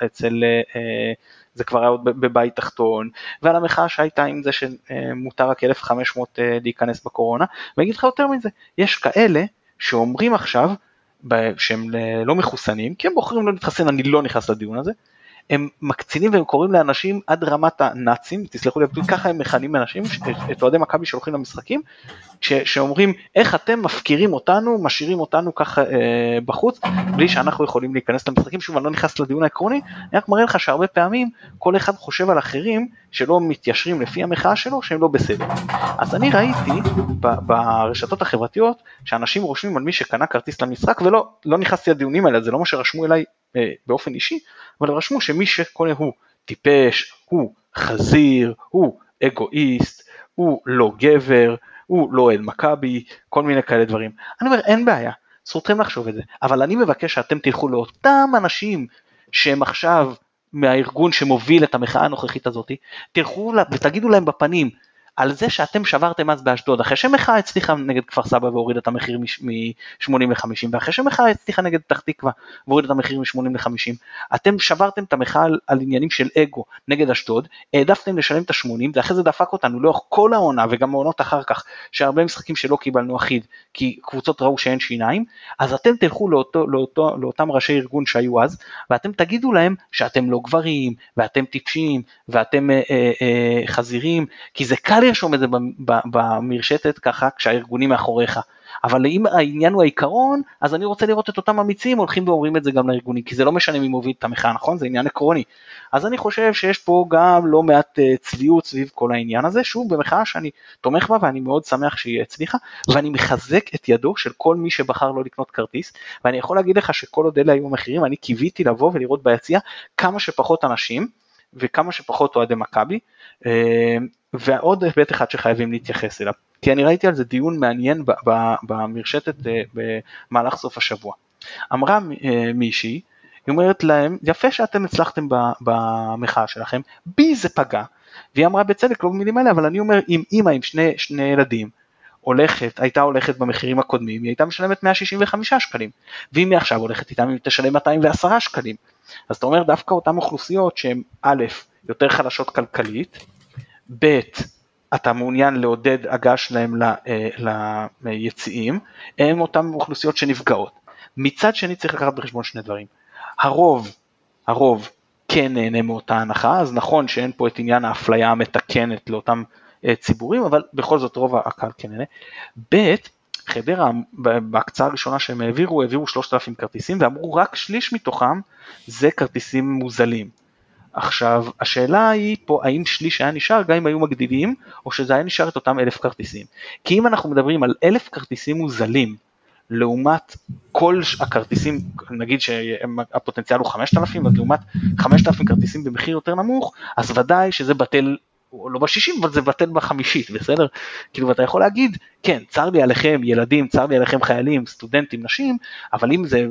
אצל אה, זה כבר היה עוד בבית תחתון, ועל המחאה שהייתה עם זה שמותר רק 1500 אה, להיכנס בקורונה, ואני אגיד לך יותר מזה, יש כאלה שאומרים עכשיו, שהם לא מחוסנים, כי הם בוחרים לא להתחסן, אני לא נכנס לדיון הזה, הם מקצינים והם קוראים לאנשים עד רמת הנאצים, תסלחו לי, ככה הם מכנים אנשים, את אוהדי מכבי שהולכים למשחקים, ש, שאומרים איך אתם מפקירים אותנו, משאירים אותנו ככה אה, בחוץ, בלי שאנחנו יכולים להיכנס למשחקים, שוב אני לא נכנס לדיון העקרוני, אני רק מראה לך שהרבה פעמים כל אחד חושב על אחרים שלא מתיישרים לפי המחאה שלו שהם לא בסדר. אז אני ראיתי ברשתות החברתיות שאנשים רושמים על מי שקנה כרטיס למשחק ולא לא נכנסתי לדיונים האלה, זה לא מה שרשמו אליי באופן אישי, אבל רשמו שמי שקונה הוא טיפש, הוא חזיר, הוא אגואיסט, הוא לא גבר, הוא לא אוהד מכבי, כל מיני כאלה דברים. אני אומר אין בעיה, זכותכם לחשוב את זה, אבל אני מבקש שאתם תלכו לאותם אנשים שהם עכשיו מהארגון שמוביל את המחאה הנוכחית הזאת, תלכו ותגידו להם בפנים, על זה שאתם שברתם אז באשדוד, אחרי שמחאה הצליחה נגד כפר סבא והורידה את המחיר מ-80 ל-50, ואחרי שמחאה הצליחה נגד פתח תקווה והורידה את המחיר מ-80 ל-50, אתם שברתם את המחאה על, על עניינים של אגו נגד אשדוד, העדפתם לשלם את ה-80, ואחרי זה דפק אותנו לאורך כל העונה וגם העונות אחר כך, שהרבה משחקים שלא קיבלנו אחיד, כי קבוצות ראו שאין שיניים, אז אתם תלכו לאותו, לאותו, לאותם ראשי ארגון שהיו אז, ואתם תגידו להם שאתם לא גברים, ואתם טיפשים, ואתם אה, אה, אה, חזירים, כי זה קל לרשום את זה במרשתת ככה כשהארגונים מאחוריך. אבל אם העניין הוא העיקרון, אז אני רוצה לראות את אותם אמיצים הולכים ואומרים את זה גם לארגונים, כי זה לא משנה מי מוביל את המחאה, נכון? זה עניין עקרוני. אז אני חושב שיש פה גם לא מעט אה, צביעות סביב כל העניין הזה, שוב במחאה שאני תומך בה ואני מאוד שמח שהיא הצליחה, ואני מחזק את ידו של כל מי שבחר לא לקנות כרטיס, ואני יכול להגיד לך שכל עוד אלה היו המחירים, אני קיוויתי לבוא ולראות ביציע כמה שפחות אנשים, וכמה שפחות אוהדי מכבי, אה, ועוד היבט אחד שחייבים להתייחס אליו, כי אני ראיתי על זה דיון מעניין במרשתת אה, במהלך סוף השבוע. אמרה אה, מישהי, היא אומרת להם, יפה שאתם הצלחתם במחאה שלכם, בי זה פגע, והיא אמרה בצדק, לא במילים האלה, אבל אני אומר, אם אימא עם שני, שני ילדים, הולכת, הייתה הולכת במחירים הקודמים, היא הייתה משלמת 165 שקלים, ואם היא עכשיו הולכת איתם היא תשלם 210 שקלים. אז אתה אומר דווקא אותן אוכלוסיות שהן א', יותר חלשות כלכלית, ב', אתה מעוניין לעודד הגעה שלהם אה, ליציעים, הם אותן אוכלוסיות שנפגעות. מצד שני צריך לקחת בחשבון שני דברים. הרוב, הרוב כן נהנה מאותה הנחה, אז נכון שאין פה את עניין האפליה המתקנת לאותם אה, ציבורים, אבל בכל זאת רוב הקהל כן נהנה. ב', חדרה בהקצאה הראשונה שהם העבירו, העבירו 3,000 כרטיסים ואמרו רק שליש מתוכם זה כרטיסים מוזלים. עכשיו השאלה היא פה האם שליש היה נשאר גם אם היו מגדילים או שזה היה נשאר את אותם אלף כרטיסים. כי אם אנחנו מדברים על אלף כרטיסים מוזלים לעומת כל הכרטיסים, נגיד שהפוטנציאל הוא 5,000, אז לעומת 5,000 כרטיסים במחיר יותר נמוך, אז ודאי שזה בטל לא בשישים אבל זה בטל בחמישית בסדר? כאילו אתה יכול להגיד כן צר לי עליכם ילדים צר לי עליכם חיילים סטודנטים נשים אבל אם זה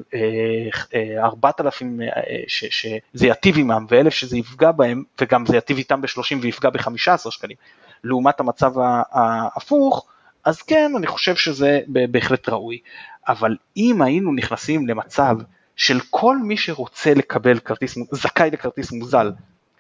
ארבעת אלפים אה, שזה יטיב עמם ואלף שזה יפגע בהם וגם זה יטיב איתם בשלושים ויפגע בחמישה עשר שקלים לעומת המצב ההפוך אז כן אני חושב שזה בהחלט ראוי. אבל אם היינו נכנסים למצב של כל מי שרוצה לקבל כרטיס זכאי לכרטיס מוזל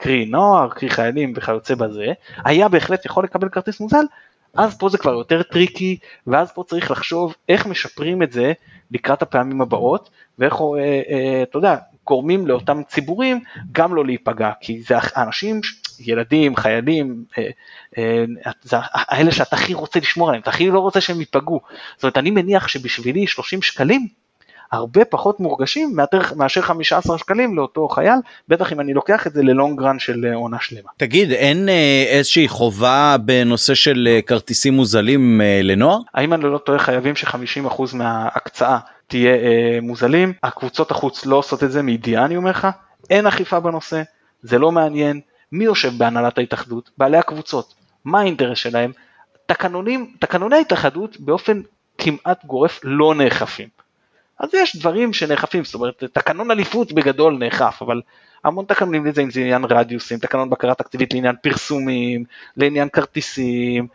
קרי נוער, קרי חיילים וכיוצא בזה, היה בהחלט יכול לקבל כרטיס מוזל, אז פה זה כבר יותר טריקי, ואז פה צריך לחשוב איך משפרים את זה לקראת הפעמים הבאות, ואיך, אה, אה, אתה יודע, גורמים לאותם ציבורים גם לא להיפגע, כי זה אנשים, ילדים, חיילים, אה, אה, זה האלה שאתה הכי רוצה לשמור עליהם, אתה הכי לא רוצה שהם ייפגעו. זאת אומרת, אני מניח שבשבילי 30 שקלים הרבה פחות מורגשים מאשר 15 שקלים לאותו חייל, בטח אם אני לוקח את זה ללונג רן של אה, עונה שלמה. תגיד, אין אה, איזושהי חובה בנושא של אה, כרטיסים מוזלים לנוער? האם אני לא טועה חייבים ש-50% מההקצאה תהיה אה, מוזלים, הקבוצות החוץ לא עושות את זה מידיעה אני אומר לך, אין אכיפה בנושא, זה לא מעניין, מי יושב בהנהלת ההתאחדות? בעלי הקבוצות, מה האינטרס שלהם? תקנונים, תקנוני ההתאחדות באופן כמעט גורף לא נאכפים. אז יש דברים שנאכפים, זאת אומרת תקנון אליפות בגדול נאכף, אבל המון תקנונים לזה, אם זה עניין רדיוסים, תקנון בקרה תקציבית לעניין פרסומים, לעניין כרטיסים,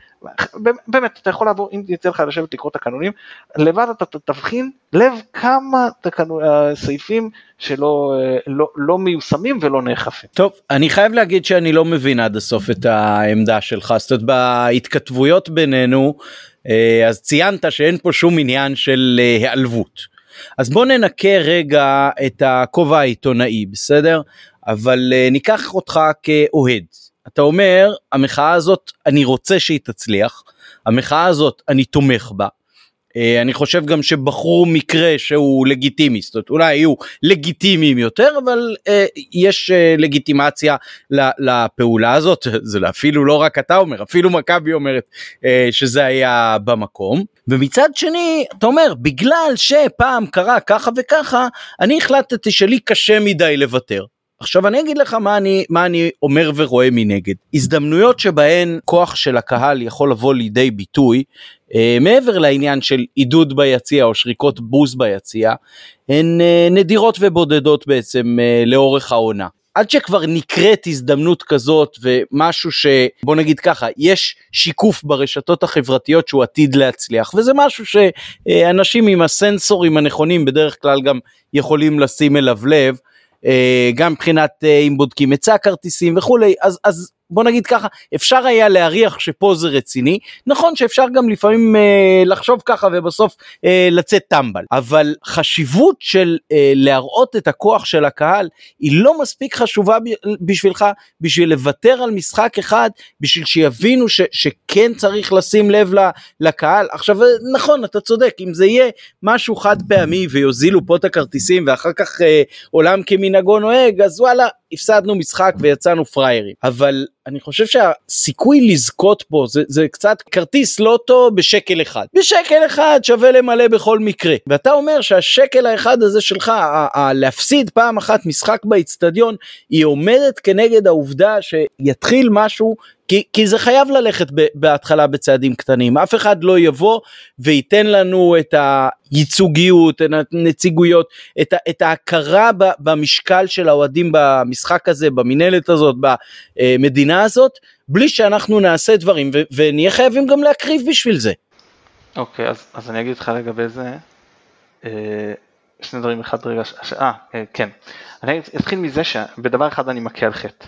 באמת אתה יכול לעבור, אם יצא לך לשבת לקרוא תקנונים, לבד אתה תבחין לב כמה תקנון, אה, סעיפים שלא אה, לא, לא מיושמים ולא נאכפים. טוב, אני חייב להגיד שאני לא מבין עד הסוף את העמדה שלך, זאת אומרת בהתכתבויות בינינו, אה, אז ציינת שאין פה שום עניין של היעלבות. אז בוא ננקה רגע את הכובע העיתונאי, בסדר? אבל uh, ניקח אותך כאוהד. אתה אומר, המחאה הזאת, אני רוצה שהיא תצליח, המחאה הזאת, אני תומך בה. Uh, אני חושב גם שבחרו מקרה שהוא לגיטימי, זאת אומרת אולי יהיו לגיטימיים יותר, אבל uh, יש uh, לגיטימציה לפעולה הזאת, [LAUGHS] זה אפילו לא רק אתה אומר, אפילו מכבי אומרת uh, שזה היה במקום. ומצד שני, אתה אומר, בגלל שפעם קרה ככה וככה, אני החלטתי שלי קשה מדי לוותר. עכשיו אני אגיד לך מה אני, מה אני אומר ורואה מנגד. הזדמנויות שבהן כוח של הקהל יכול לבוא לידי ביטוי, אה, מעבר לעניין של עידוד ביציע או שריקות בוז ביציע, הן אה, נדירות ובודדות בעצם אה, לאורך העונה. עד שכבר נקראת הזדמנות כזאת ומשהו שבוא נגיד ככה יש שיקוף ברשתות החברתיות שהוא עתיד להצליח וזה משהו שאנשים עם הסנסורים הנכונים בדרך כלל גם יכולים לשים אליו לב אה, גם מבחינת אה, אם בודקים היצע כרטיסים וכולי אז אז בוא נגיד ככה, אפשר היה להריח שפה זה רציני, נכון שאפשר גם לפעמים אה, לחשוב ככה ובסוף אה, לצאת טמבל, אבל חשיבות של אה, להראות את הכוח של הקהל היא לא מספיק חשובה בשבילך בשביל לוותר על משחק אחד, בשביל שיבינו ש, שכן צריך לשים לב לקהל. עכשיו נכון, אתה צודק, אם זה יהיה משהו חד פעמי ויוזילו פה את הכרטיסים ואחר כך אה, עולם כמנהגו נוהג, אז וואלה, הפסדנו משחק ויצאנו פריירים. אבל אני חושב שהסיכוי לזכות פה זה, זה קצת כרטיס לוטו בשקל אחד. בשקל אחד שווה למלא בכל מקרה. ואתה אומר שהשקל האחד הזה שלך, להפסיד פעם אחת משחק באיצטדיון, היא עומדת כנגד העובדה שיתחיל משהו כי, כי זה חייב ללכת ב, בהתחלה בצעדים קטנים, אף אחד לא יבוא וייתן לנו את הייצוגיות, את הנציגויות, את, את ההכרה ב, במשקל של האוהדים במשחק הזה, במינהלת הזאת, במדינה הזאת, בלי שאנחנו נעשה דברים ו, ונהיה חייבים גם להקריב בשביל זה. אוקיי, אז, אז אני אגיד לך לגבי זה, אה, שני דברים, אחד רגע, אה, כן, אני אתחיל מזה שבדבר אחד אני מכה על חטא.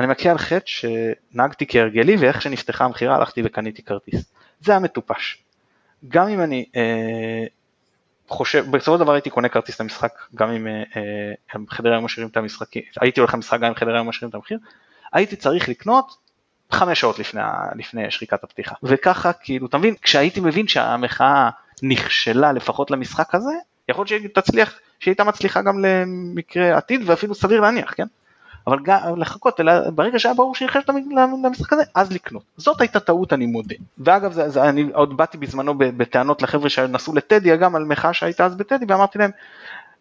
אני מכה על חטא שנהגתי כהרגלי ואיך שנפתחה המכירה הלכתי וקניתי כרטיס. זה היה מטופש. גם אם אני אה, חושב, בסופו של דבר הייתי קונה כרטיס למשחק גם אם אה, אה, חדר היו משאירים את המשחקים, הייתי הולך למשחק גם אם חדר היו משאירים את המחיר, הייתי צריך לקנות חמש שעות לפני, לפני שריקת הפתיחה. וככה כאילו, אתה מבין, כשהייתי מבין שהמחאה נכשלה לפחות למשחק הזה, יכול להיות שהיא תצליח, שהיא הייתה מצליחה גם למקרה עתיד ואפילו סביר להניח, כן? אבל גם לחכות, אלא ברגע שהיה ברור שנכנס למשחק הזה, אז לקנות. זאת הייתה טעות, אני מודה. ואגב, זה, זה, אני עוד באתי בזמנו בטענות לחבר'ה שנסעו לטדי, גם על מחאה שהייתה אז בטדי, ואמרתי להם,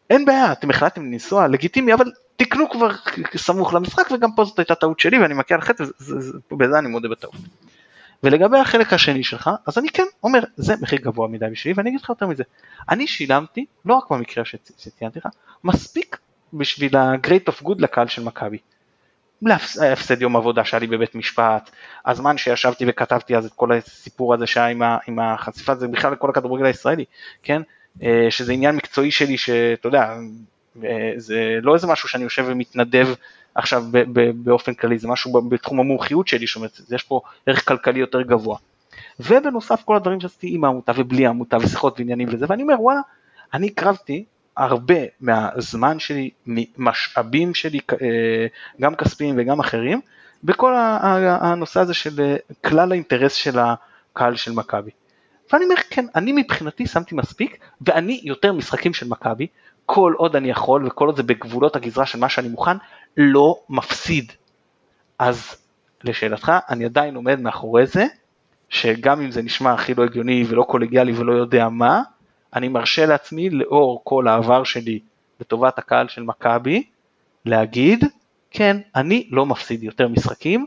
אין בעיה, אתם החלטתם לנסוע, לגיטימי, אבל תקנו כבר סמוך למשחק, וגם פה זאת הייתה טעות שלי, ואני מכה על חטא, ובזה אני מודה בטעות. ולגבי החלק השני שלך, אז אני כן אומר, זה מחיר גבוה מדי בשבילי, ואני אגיד לך יותר מזה. אני שילמתי, לא רק במקרה שציינתי לך, מספיק בשביל ה-Great of Good לקהל של מכבי. להפסד יום עבודה שהיה לי בבית משפט, הזמן שישבתי וכתבתי אז את כל הסיפור הזה שהיה עם החשיפה, זה בכלל לכל הכדורגל הישראלי, כן? אה, שזה עניין מקצועי שלי שאתה יודע, אה, זה לא איזה משהו שאני יושב ומתנדב עכשיו באופן כללי, זה משהו בתחום המומחיות שלי, זאת אומרת, יש פה ערך כלכלי יותר גבוה. ובנוסף כל הדברים שעשיתי עם העמותה ובלי העמותה ושיחות ועניינים וזה, ואני אומר וואלה, אני הקרבתי הרבה מהזמן שלי, משאבים שלי, אה, גם כספיים וגם אחרים, בכל הנושא הזה של אה, כלל האינטרס של הקהל של מכבי. ואני אומר כן, אני מבחינתי שמתי מספיק, ואני יותר משחקים של מכבי, כל עוד אני יכול וכל עוד זה בגבולות הגזרה של מה שאני מוכן, לא מפסיד. אז לשאלתך, אני עדיין עומד מאחורי זה, שגם אם זה נשמע הכי לא הגיוני ולא קולגיאלי ולא יודע מה, אני מרשה לעצמי לאור כל העבר שלי לטובת הקהל של מכבי להגיד כן אני לא מפסיד יותר משחקים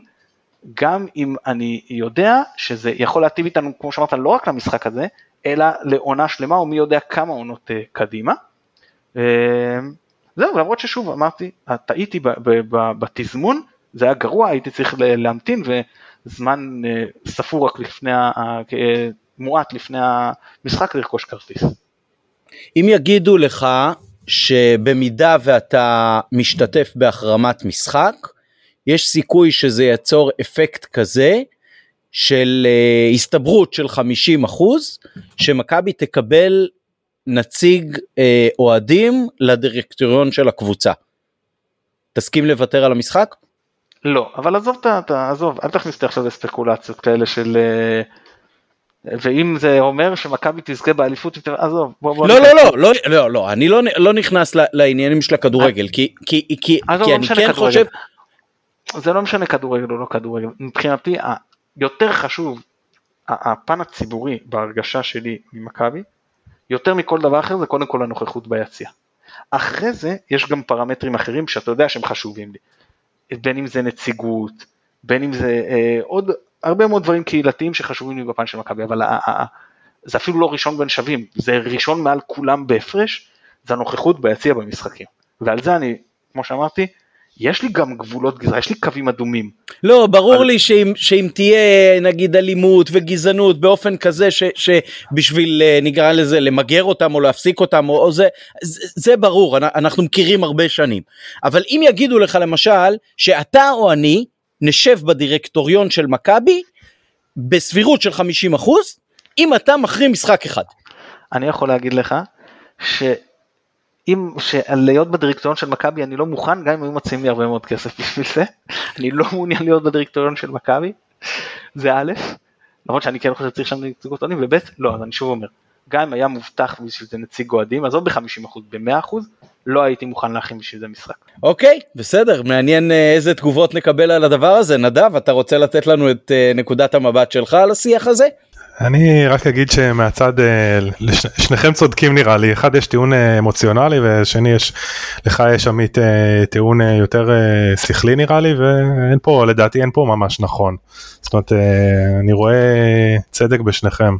גם אם אני יודע שזה יכול להטיב איתנו כמו שאמרת לא רק למשחק הזה אלא לעונה שלמה או מי יודע כמה עונות uh, קדימה. Uh, זהו למרות ששוב אמרתי טעיתי בתזמון זה היה גרוע הייתי צריך להמתין וזמן uh, ספור רק לפני מועט לפני המשחק לרכוש כרטיס. אם יגידו לך שבמידה ואתה משתתף בהחרמת משחק, יש סיכוי שזה ייצור אפקט כזה של uh, הסתברות של 50 אחוז, שמכבי תקבל נציג אה, אוהדים לדירקטוריון של הקבוצה. תסכים לוותר על המשחק? לא, אבל עזוב את ה... עזוב, אל תכניס אותי עכשיו לספקולציות כאלה של... אה, ואם זה אומר שמכבי תזכה באליפות, עזוב, בוא בוא... לא, לא, לא, לא, לא, לא, אני לא, לא נכנס לעניינים של הכדורגל, כי, כי, כי, כי לא אני כן כדורגל. חושב... זה לא משנה כדורגל או לא כדורגל, מבחינתי יותר חשוב הפן הציבורי בהרגשה שלי ממכבי, יותר מכל דבר אחר זה קודם כל הנוכחות ביציע. אחרי זה יש גם פרמטרים אחרים שאתה יודע שהם חשובים לי, בין אם זה נציגות, בין אם זה אה, עוד הרבה מאוד דברים קהילתיים שחשובים לי בפן של מכבי, אבל זה אפילו לא ראשון בין שווים, זה ראשון מעל כולם בהפרש, זה הנוכחות ביציע במשחקים. ועל זה אני, כמו שאמרתי, יש לי גם גבולות גזרה, יש לי קווים אדומים. לא, ברור אבל... לי שאם, שאם תהיה נגיד אלימות וגזענות באופן כזה ש, שבשביל אה, נקרא לזה למגר אותם או להפסיק אותם או, או זה, זה, זה ברור, אנחנו מכירים הרבה שנים. אבל אם יגידו לך למשל שאתה או אני נשב בדירקטוריון של מכבי בסבירות של 50 אחוז, אם אתה מחרים משחק אחד. אני יכול להגיד לך ש... אם, להיות בדירקטוריון של מכבי אני לא מוכן, גם אם היו מציעים לי הרבה מאוד כסף בשביל זה, [LAUGHS] אני לא מעוניין להיות בדירקטוריון של מכבי, זה א', למרות שאני כן חושב שצריך שם נציגות אוהדים, וב', לא, אז אני שוב אומר, גם אם היה מובטח בשביל זה נציג אוהדים, עזוב ב-50%, ב-100%, לא הייתי מוכן להכין בשביל זה משחק. אוקיי, בסדר, מעניין אה, איזה תגובות נקבל על הדבר הזה. נדב, אתה רוצה לתת לנו את אה, נקודת המבט שלך על השיח הזה? אני רק אגיד שמהצד, אה, שניכם צודקים נראה לי, אחד יש טיעון אמוציונלי ושני יש, לך יש עמית טיעון יותר שכלי נראה לי ואין פה, לדעתי אין פה ממש נכון. זאת אומרת, אני רואה צדק בשניכם.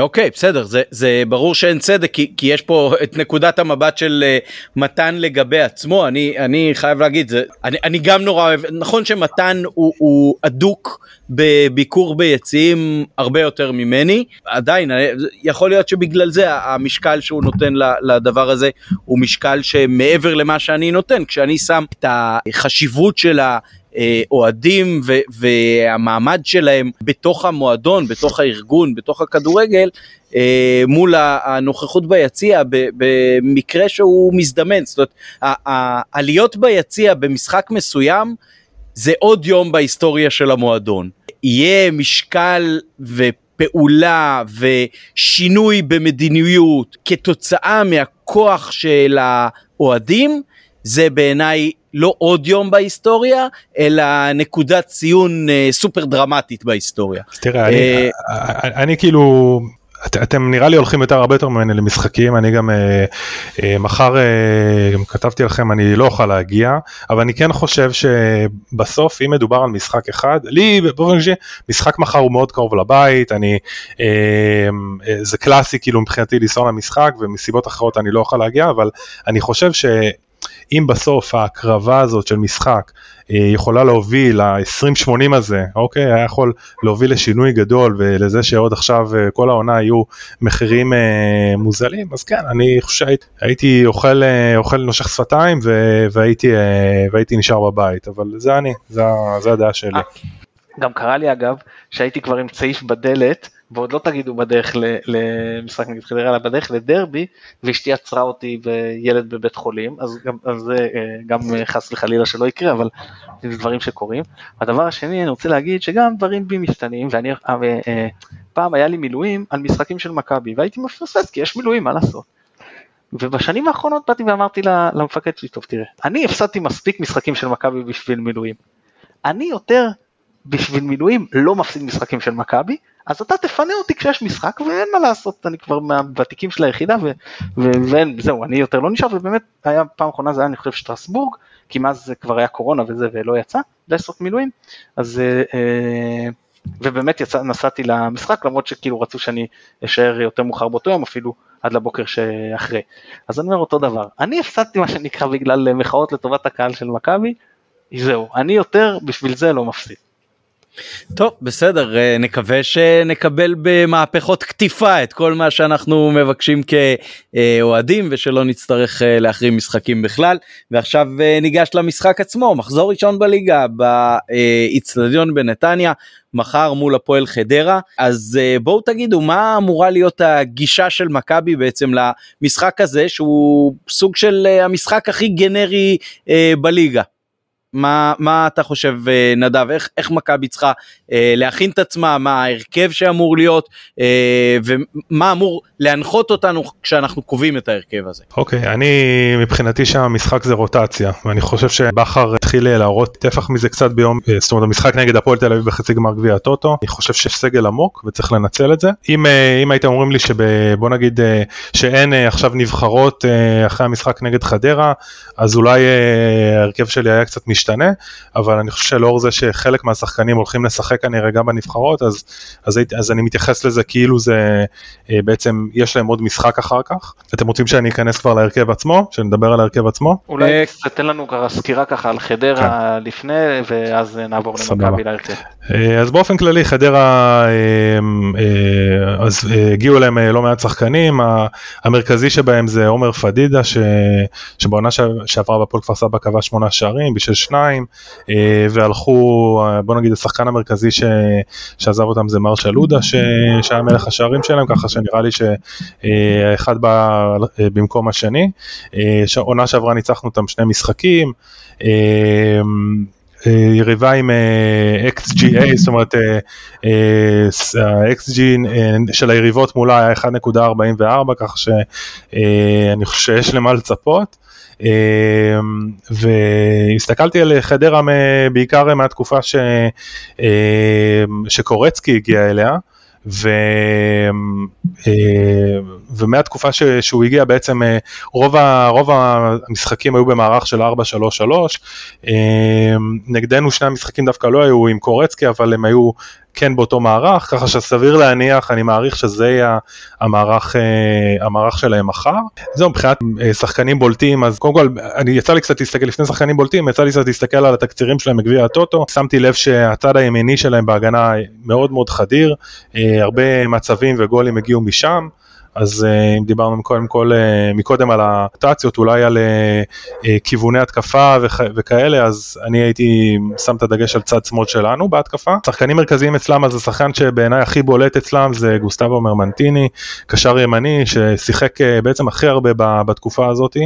אוקיי, בסדר, זה, זה ברור שאין צדק כי, כי יש פה את נקודת המבט של מתן לגבי עצמו, אני, אני חייב להגיד, זה, אני, אני גם נורא אוהב, נכון שמתן הוא, הוא אדוק בביקור ביציעים הרבה יותר ממני, עדיין יכול להיות שבגלל זה המשקל שהוא נותן לדבר הזה הוא משקל שמעבר למה שאני נותן, כשאני שם את החשיבות של האוהדים והמעמד שלהם בתוך המועדון, בתוך הארגון, בתוך הכדורגל, אה, מול הנוכחות ביציע במקרה שהוא מזדמן, זאת אומרת העליות ביציע במשחק מסוים זה עוד יום בהיסטוריה של המועדון. יהיה משקל ופעולה ושינוי במדיניות כתוצאה מהכוח של האוהדים, זה בעיניי לא עוד יום בהיסטוריה, אלא נקודת ציון אה, סופר דרמטית בהיסטוריה. תראה, אני, אה, אני כאילו את, אתם נראה לי הולכים יותר הרבה יותר ממני למשחקים אני גם אה, אה, מחר אה, גם כתבתי לכם אני לא אוכל להגיע אבל אני כן חושב שבסוף אם מדובר על משחק אחד לי באופן אישי משחק מחר הוא מאוד קרוב לבית אני אה, אה, זה קלאסי כאילו מבחינתי לנסוע למשחק ומסיבות אחרות אני לא אוכל להגיע אבל אני חושב ש... אם בסוף ההקרבה הזאת של משחק אה, יכולה להוביל ל-20-80 הזה, אוקיי, היה יכול להוביל לשינוי גדול ולזה שעוד עכשיו אה, כל העונה יהיו מחירים אה, מוזלים, אז כן, אני חושב שהייתי אוכל, אוכל נושך שפתיים והייתי, והייתי נשאר בבית, אבל זה אני, זה, זה הדעה שלי. גם קרה לי אגב שהייתי כבר עם צעיף בדלת ועוד לא תגידו בדרך למשחק נגד חדרה אלא בדרך לדרבי ואשתי עצרה אותי וילד בבית חולים אז גם זה אה, גם חס וחלילה שלא יקרה אבל זה דברים שקורים. הדבר השני אני רוצה להגיד שגם דברים בי משתנים ואני אה, אה, פעם היה לי מילואים על משחקים של מכבי והייתי מפספס כי יש מילואים מה לעשות. ובשנים האחרונות באתי ואמרתי למפקד שלי טוב תראה אני הפסדתי מספיק משחקים של מכבי בשביל מילואים. אני יותר בשביל מילואים לא מפסיד משחקים של מכבי, אז אתה תפנה אותי כשיש משחק ואין מה לעשות, אני כבר מהוותיקים של היחידה וזהו, אני יותר לא נשאר, ובאמת היה פעם אחרונה זה היה אני חושב שטרסבורג, כי מאז זה כבר היה קורונה וזה ולא יצא לעשות מילואים, אז אה, ובאמת יצא, נסעתי למשחק למרות שכאילו רצו שאני אשאר יותר מאוחר באותו יום אפילו עד לבוקר שאחרי. אז אני אומר אותו דבר, אני הפסדתי מה שנקרא בגלל מחאות לטובת הקהל של מכבי, זהו, אני יותר בשביל זה לא מפסיד. טוב בסדר אה, נקווה שנקבל במהפכות קטיפה את כל מה שאנחנו מבקשים כאוהדים ושלא נצטרך אה, להחרים משחקים בכלל ועכשיו אה, ניגש למשחק עצמו מחזור ראשון בליגה באיצטדיון בנתניה מחר מול הפועל חדרה אז בואו תגידו מה אמורה להיות הגישה של מכבי בעצם למשחק הזה שהוא סוג של המשחק הכי גנרי בליגה. מה, מה אתה חושב אה, נדב, איך, איך מכבי צריכה אה, להכין את עצמה, מה ההרכב שאמור להיות אה, ומה אמור להנחות אותנו כשאנחנו קובעים את ההרכב הזה. אוקיי, okay, אני מבחינתי שהמשחק זה רוטציה ואני חושב שבכר התחיל להראות טפח מזה קצת ביום, אה, זאת אומרת המשחק נגד הפועל תל אביב בחצי גמר גביע הטוטו, אני חושב שיש סגל עמוק וצריך לנצל את זה. אם, אה, אם הייתם אומרים לי שבוא נגיד אה, שאין אה, עכשיו נבחרות אה, אחרי המשחק נגד חדרה, אז אולי אה, ההרכב שלי היה קצת משתנה. משתנה, אבל אני חושב שלאור זה שחלק מהשחקנים הולכים לשחק כנראה גם בנבחרות, אז, אז, אז אני מתייחס לזה כאילו זה אה, בעצם, יש להם עוד משחק אחר כך. אתם רוצים שאני אכנס כבר להרכב עצמו? שנדבר על ההרכב עצמו? אולי אה, תתן לנו ככה סקירה ככה על חדרה כן. לפני, ואז נעבור למכבי להרכב. אה, אז באופן כללי חדרה, אז הגיעו אליהם לא מעט שחקנים, המרכזי שבהם זה עומר פדידה, ש... שבעונה שעברה בפועל כפר סבא קבע שמונה שערים, בשביל שניים, אה, והלכו, אה, בוא נגיד השחקן המרכזי ש, שעזב אותם זה מרשל לודה, שהיה מלך השערים שלהם, ככה שנראה לי שהאחד בא אה, במקום השני. עונה שעברה ניצחנו אותם שני משחקים. יריבה עם XGA, זאת אומרת ה-XG של היריבות מולה היה 1.44, ככה שאני חושב שיש למה לצפות. אמ, והסתכלתי על חדרה בעיקר מהתקופה ש, אמ, שקורצקי הגיע אליה. ו, אה, ומהתקופה ש, שהוא הגיע בעצם רוב, ה, רוב המשחקים היו במערך של 4-3-3, אמ, נגדנו שני המשחקים דווקא לא היו עם קורצקי אבל הם היו כן באותו מערך, ככה שסביר להניח, אני מעריך שזה יהיה המערך, אה, המערך שלהם מחר. זהו, מבחינת אה, שחקנים בולטים, אז קודם כל, אני יצא לי קצת להסתכל לפני שחקנים בולטים, יצא לי קצת להסתכל על התקצירים שלהם בגביע הטוטו, שמתי לב שהצד הימיני שלהם בהגנה מאוד מאוד חדיר, אה, הרבה מצבים וגולים הגיעו משם. אז אה, אם דיברנו קודם כל אה, מקודם על הטאציות, אולי על אה, כיווני התקפה וכאלה, אז אני הייתי שם את הדגש על צד שמאל שלנו בהתקפה. שחקנים מרכזיים אצלם, אז השחקן שבעיניי הכי בולט אצלם זה גוסטבו מרמנטיני, קשר ימני, ששיחק בעצם הכי הרבה בתקופה הזאת,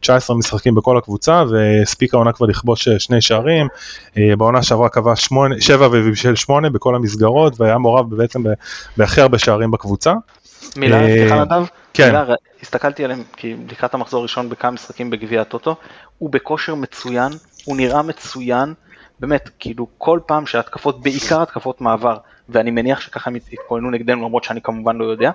19 משחקים בכל הקבוצה, והספיק העונה כבר לכבוש שני שערים, בעונה שעברה קבע 7 ובישל 8 בכל המסגרות, והיה מעורב בעצם בהכי הרבה שערים בקבוצה. מילה, אה, סליחה נדב, כן. מילה, הסתכלתי עליהם כי לקראת המחזור הראשון בכמה משחקים בגביע הטוטו, הוא בכושר מצוין, הוא נראה מצוין, באמת, כאילו כל פעם שהתקפות, בעיקר התקפות מעבר, ואני מניח שככה הם התכוננו נגדנו למרות שאני כמובן לא יודע,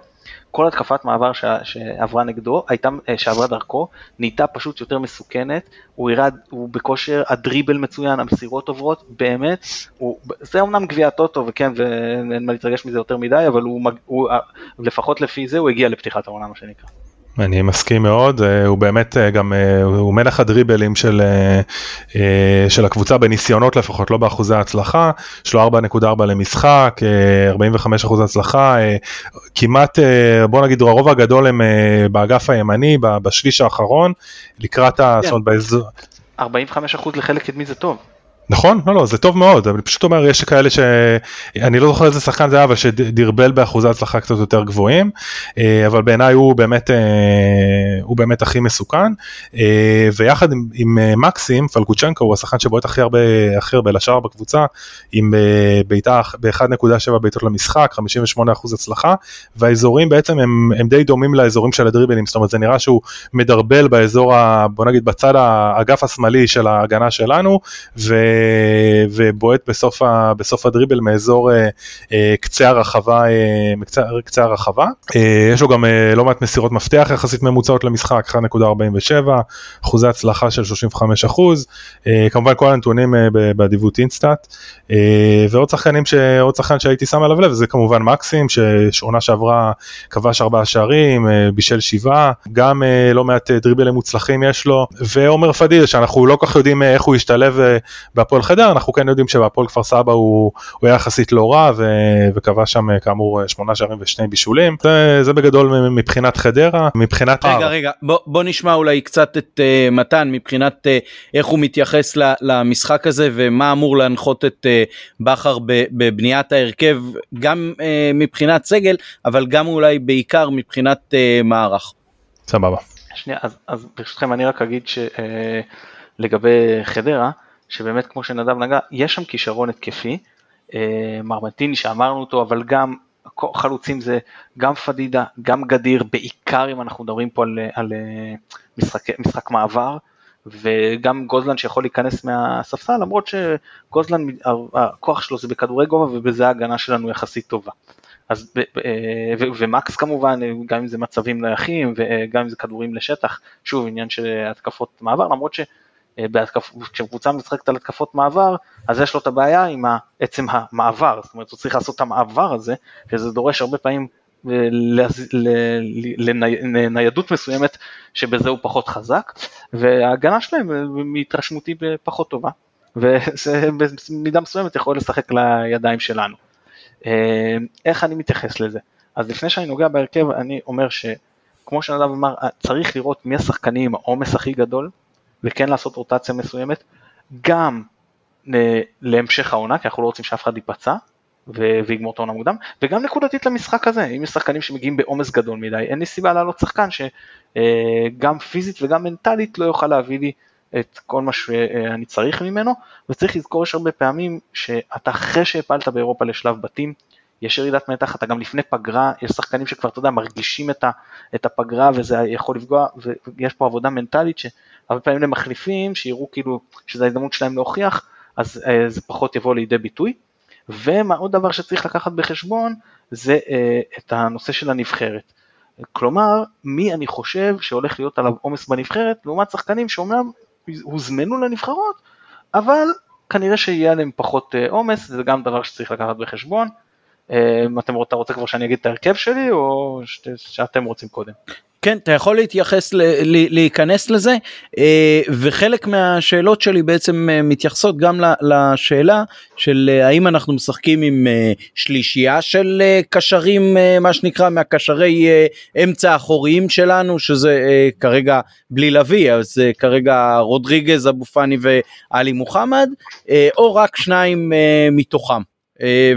כל התקפת מעבר ש... שעברה נגדו, הייתה, אה, שעברה דרכו, נהייתה פשוט יותר מסוכנת, הוא ירד, הוא בכושר הדריבל מצוין, המסירות עוברות, באמת, הוא, זה אמנם גביע טוטו וכן, ואין מה להתרגש מזה יותר מדי, אבל הוא, הוא, לפחות לפי זה הוא הגיע לפתיחת העונה מה שנקרא. אני מסכים מאוד, אה, הוא באמת אה, גם, אה, הוא מלך הדריבלים של, של הקבוצה בניסיונות לפחות, לא באחוזי ההצלחה, יש לו 4.4 למשחק, 45% הצלחה, כמעט, בוא נגיד, הרוב הגדול הם באגף הימני, בשליש האחרון, לקראת, כן. ה... זאת אומרת, באזור... 45% לחלק קדמי זה טוב. נכון? לא, לא, זה טוב מאוד, אני פשוט אומר, יש כאלה ש... אני לא זוכר איזה שחקן זה היה, אבל שדרבל באחוזי הצלחה קצת יותר גבוהים, אה, אבל בעיניי הוא באמת, אה, הוא באמת הכי מסוכן, אה, ויחד עם, עם מקסים, פלקוצ'נקו הוא השחקן שבועט הכי הרבה, הכי הרבה לשער בקבוצה, עם בעיטה ב-1.7 בעיטות למשחק, 58% הצלחה, והאזורים בעצם הם, הם די דומים לאזורים של הדריבלים, זאת אומרת זה נראה שהוא מדרבל באזור, ה, בוא נגיד בצד האגף השמאלי של ההגנה שלנו, ו... ובועט בסוף, ה, בסוף הדריבל מאזור אה, אה, קצה הרחבה, אה, קצה, הרחבה. אה, יש לו גם אה, לא מעט מסירות מפתח יחסית ממוצעות למשחק, 1.47, אחוזי הצלחה של 35 אחוז, אה, כמובן כל הנתונים אה, באדיבות אינסטאט, אה, ועוד שחקנים, ש, עוד שחקן שהייתי שם עליו לב זה כמובן מקסים, שעונה שעברה כבש ארבעה שערים, אה, בישל שבעה, גם אה, לא מעט דריבלים מוצלחים יש לו, ועומר פדיל שאנחנו לא כל כך יודעים איך הוא ישתלב בהפועל חדר, אנחנו כן יודעים שבהפועל כפר סבא הוא, הוא היה יחסית לא רע ו, וקבע שם כאמור שמונה שערים ושני בישולים, זה, זה בגדול מבחינת חדרה, מבחינת... רגע רגע בוא, בוא נשמע אולי קצת את uh, מתן מבחינת uh, איך הוא מתייחס ל, למשחק הזה ומה אמור להנחות את uh, בכר בבניית ההרכב גם uh, מבחינת סגל אבל גם אולי בעיקר מבחינת uh, מערך. סבבה. שנייה, אז, אז ברשותכם אני רק אגיד שלגבי אה, חדרה, שבאמת כמו שנדב נגע, יש שם כישרון התקפי, אה, מרמטיני שאמרנו אותו, אבל גם חלוצים זה גם פדידה, גם גדיר, בעיקר אם אנחנו מדברים פה על, על אה, משחק, משחק מעבר, וגם גוזלן שיכול להיכנס מהספסל, למרות שגוזלן, הכוח שלו זה בכדורי גובה ובזה ההגנה שלנו יחסית טובה. אז אה, ומקס כמובן, גם אם זה מצבים נייחים וגם אם זה כדורים לשטח, שוב עניין של התקפות מעבר, למרות שכשקבוצה משחקת על התקפות מעבר, אז יש לו את הבעיה עם עצם המעבר, זאת אומרת הוא צריך לעשות את המעבר הזה, שזה דורש הרבה פעמים לניידות מסוימת שבזה הוא פחות חזק, וההגנה שלהם מהתרשמותי פחות טובה, וזה במידה מסוימת יכול לשחק לידיים שלנו. אה, איך אני מתייחס לזה? אז לפני שאני נוגע בהרכב אני אומר שכמו שנדב אמר צריך לראות מי השחקנים עם העומס הכי גדול וכן לעשות רוטציה מסוימת גם אה, להמשך העונה כי אנחנו לא רוצים שאף אחד ייפצע ויגמור את העונה מוקדם וגם נקודתית למשחק הזה. אם יש שחקנים שמגיעים בעומס גדול מדי אין לי סיבה לעלות שחקן שגם אה, פיזית וגם מנטלית לא יוכל להביא לי את כל מה שאני צריך ממנו, וצריך לזכור יש הרבה פעמים שאתה אחרי שהפלת באירופה לשלב בתים, יש ירידת מתח, אתה גם לפני פגרה, יש שחקנים שכבר, אתה יודע, מרגישים את, ה, את הפגרה וזה יכול לפגוע, ויש פה עבודה מנטלית שהרבה פעמים למחליפים, שיראו כאילו שזו ההזדמנות שלהם להוכיח, אז אה, זה פחות יבוא לידי ביטוי. ועוד דבר שצריך לקחת בחשבון, זה אה, את הנושא של הנבחרת. כלומר, מי אני חושב שהולך להיות עליו עומס בנבחרת, לעומת שחקנים שאומנם הוזמנו לנבחרות, אבל כנראה שיהיה עליהם פחות אה, עומס, זה גם דבר שצריך לקחת בחשבון. אם אתם, אתה רוצה כבר שאני אגיד את ההרכב שלי, או שאתם רוצים קודם? כן, אתה יכול להתייחס, להיכנס לזה, אה, וחלק מהשאלות שלי בעצם אה, מתייחסות גם לשאלה של אה, האם אנחנו משחקים עם שלישייה של קשרים, מה שנקרא, מהקשרי אמצע האחוריים שלנו, שזה כרגע בלי לביא, אז כרגע רודריגז, אבו פאני ואלי מוחמד, או רק שניים מתוכם.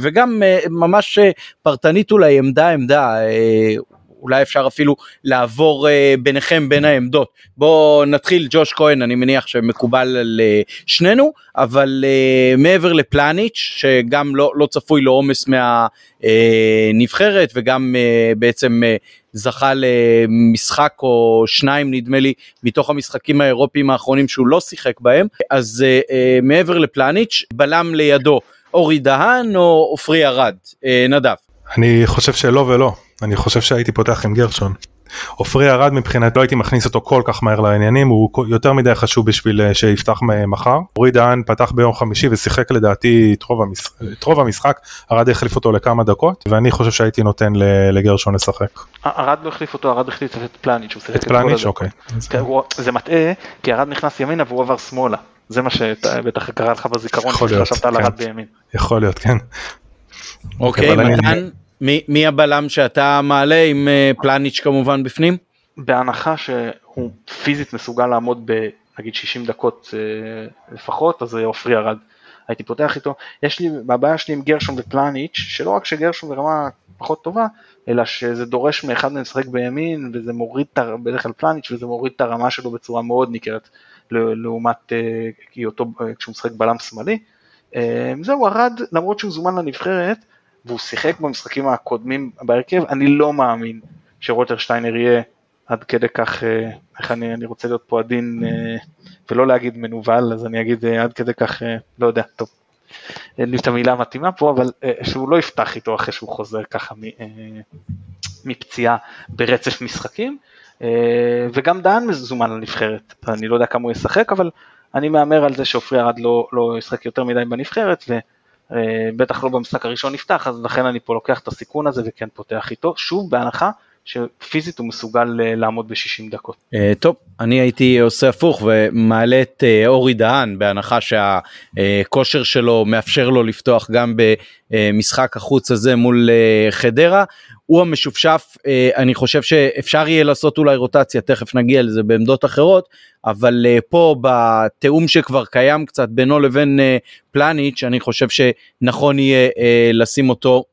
וגם ממש פרטנית אולי עמדה עמדה אולי אפשר אפילו לעבור ביניכם בין העמדות. בואו נתחיל ג'וש כהן אני מניח שמקובל על שנינו אבל מעבר לפלניץ' שגם לא, לא צפוי לעומס מהנבחרת וגם בעצם זכה למשחק או שניים נדמה לי מתוך המשחקים האירופיים האחרונים שהוא לא שיחק בהם אז מעבר לפלניץ' בלם לידו אורי דהן או עופרי ארד uh, נדב. אני חושב שלא ולא. אני חושב שהייתי פותח עם גרשון. עופרי ארד מבחינת לא הייתי מכניס אותו כל כך מהר לעניינים הוא יותר מדי חשוב בשביל אה, שיפתח מחר. אורי דהן פתח ביום חמישי ושיחק לדעתי את רוב, המשחק, את רוב המשחק ארד החליף אותו לכמה דקות ואני חושב שהייתי נותן לגרשון לשחק. ארד לא החליף אותו ארד החליף את פלניץ'. את פלניץ' אוקיי. כן, זה מטעה כי ארד נכנס ימינה והוא עבר שמאלה. זה מה שבטח קרה לך בזיכרון שחשבת על ארד כן. בימין. יכול להיות כן. אוקיי מתן מי, הבלם שאתה מעלה עם uh, פלניץ' כמובן בפנים? בהנחה שהוא פיזית מסוגל לעמוד בנגיד 60 דקות uh, לפחות, אז עופרי ארד. הייתי פותח איתו. יש לי, הבעיה שלי עם גרשון ופלניץ', שלא רק שגרשון ברמה פחות טובה, אלא שזה דורש מאחד מהם לשחק בימין, וזה מוריד בדרך כלל פלניץ', וזה מוריד את הרמה שלו בצורה מאוד ניכרת, לעומת uh, אותו, uh, כשהוא משחק בלם שמאלי. Uh, זהו, ארד, למרות שהוא זומן לנבחרת, והוא שיחק במשחקים הקודמים בהרכב, אני לא מאמין שרוטר שטיינר יהיה עד כדי כך, אה, איך אני, אני רוצה להיות פה עדין אה, ולא להגיד מנוול, אז אני אגיד אה, עד כדי כך, לא יודע, טוב, אין לי את המילה המתאימה פה, אבל שהוא לא יפתח איתו אחרי שהוא חוזר ככה מפציעה ברצף משחקים, וגם דהן מזומן לנבחרת, אני לא יודע כמה הוא ישחק, אבל אני מהמר על זה שעופרי ארד לא, לא ישחק יותר מדי בנבחרת, ו... אה, לא במשחק הראשון נפתח, אז לכן אני פה לוקח את הסיכון הזה וכן פותח איתו, שוב בהנחה שפיזית הוא מסוגל אה, לעמוד ב-60 דקות. Uh, טוב, אני הייתי עושה הפוך ומעלה את uh, אורי דהן בהנחה שהכושר שלו מאפשר לו לפתוח גם במשחק החוץ הזה מול חדרה. הוא המשופשף, אני חושב שאפשר יהיה לעשות אולי רוטציה, תכף נגיע לזה בעמדות אחרות, אבל פה בתיאום שכבר קיים קצת בינו לבין פלניץ', אני חושב שנכון יהיה לשים אותו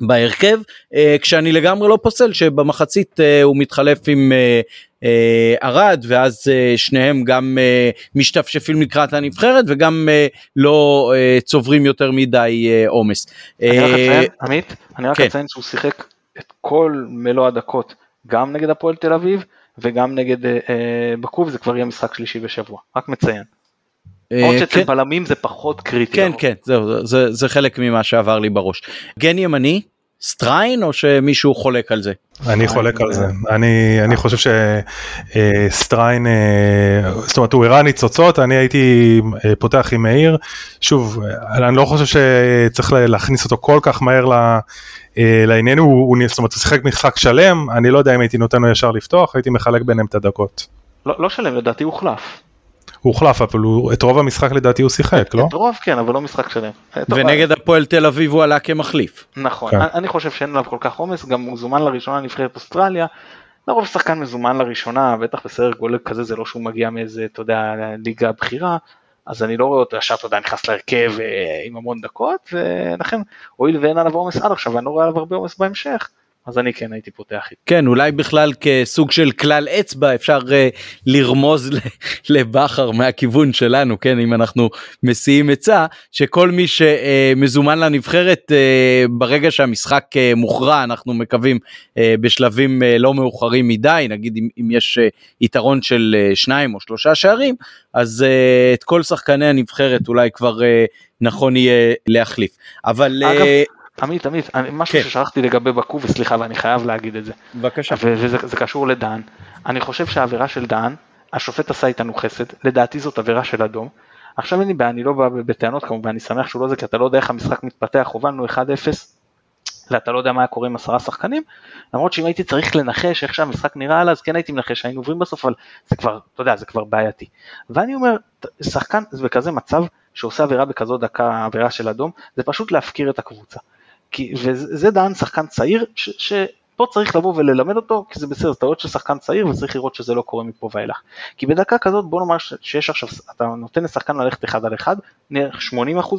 בהרכב, אה, כשאני לגמרי לא פוסל שבמחצית אה, הוא מתחלף עם אה, ארד ואז שניהם גם משתפשפים לקראת הנבחרת וגם לא צוברים יותר מדי עומס. אני רק אציין, עמית, אני רק כן. אציין שהוא שיחק את כל מלוא הדקות, גם נגד הפועל תל אביב וגם נגד בקוב, זה כבר יהיה משחק שלישי בשבוע, רק מציין. למרות שאצל כן. בלמים זה פחות קריטי. כן, כן, זהו, זה, זה חלק ממה שעבר לי בראש. גן ימני, סטריין או שמישהו חולק על זה? אני חולק על זה, אני, אני חושב שסטריין, אה, זאת אומרת הוא הראה ניצוצות, אני הייתי אה, פותח עם מאיר, שוב, אני לא חושב שצריך להכניס אותו כל כך מהר אה, לעניין, הוא, הוא, זאת אומרת הוא שיחק משחק שלם, אני לא יודע אם הייתי נותן לו ישר לפתוח, הייתי מחלק ביניהם את הדקות. לא, לא שלם, לדעתי הוחלף. הוא הוחלף אבל הוא, את רוב המשחק לדעתי הוא שיחק לא? את רוב כן אבל לא משחק שלם. ונגד הפועל תל אביב הוא עלה כמחליף. נכון כן. אני חושב שאין עליו כל כך עומס גם הוא זומן לראשונה לנבחרת אוסטרליה. לרוב שחקן מזומן לראשונה בטח בסדר גול כזה זה לא שהוא מגיע מאיזה אתה יודע ליגה בכירה. אז אני לא רואה אותו ישר אתה יודע נכנס להרכב אה, עם המון דקות ולכן הואיל ואין עליו עומס עד עכשיו ואני לא רואה עליו הרבה עומס בהמשך אז אני כן הייתי פותח איתו. כן אולי בכלל כסוג של כלל אצבע אפשר uh, לרמוז לבכר מהכיוון שלנו כן אם אנחנו מסיעים עצה שכל מי שמזומן לנבחרת uh, ברגע שהמשחק uh, מוכרע אנחנו מקווים uh, בשלבים uh, לא מאוחרים מדי נגיד אם, אם יש uh, יתרון של uh, שניים או שלושה שערים אז uh, את כל שחקני הנבחרת אולי כבר uh, נכון יהיה להחליף אבל. אגב, uh, עמית, עמית, משהו כן. ששלחתי לגבי בקו, וסליחה, ואני חייב להגיד את זה. בבקשה. וזה קשור לדן. אני חושב שהעבירה של דן, השופט עשה איתנו חסד, לדעתי זאת עבירה של אדום. עכשיו אין לי בעיה, אני לא בא בטענות כמובן, אני שמח שהוא לא זה, כי אתה לא יודע איך המשחק מתפתח, הובלנו 1-0, ואתה לא יודע מה היה קורה עם עשרה שחקנים, למרות שאם הייתי צריך לנחש איך שהמשחק נראה אז כן הייתי מנחש שהיינו עוברים בסוף, אבל זה כבר, אתה יודע, זה כבר בעייתי. ואני אומר, שחקן בכזה מצב, שעושה עבירה בכזו דקה, עבירה של אדום, זה פשוט להפקיר את הקבוצה. כי, וזה דן שחקן צעיר ש, שפה צריך לבוא וללמד אותו כי זה בסדר, טעות של שחקן צעיר וצריך לראות שזה לא קורה מפה ואילך. כי בדקה כזאת בוא נאמר שיש עכשיו, אתה נותן לשחקן ללכת אחד על אחד, 80%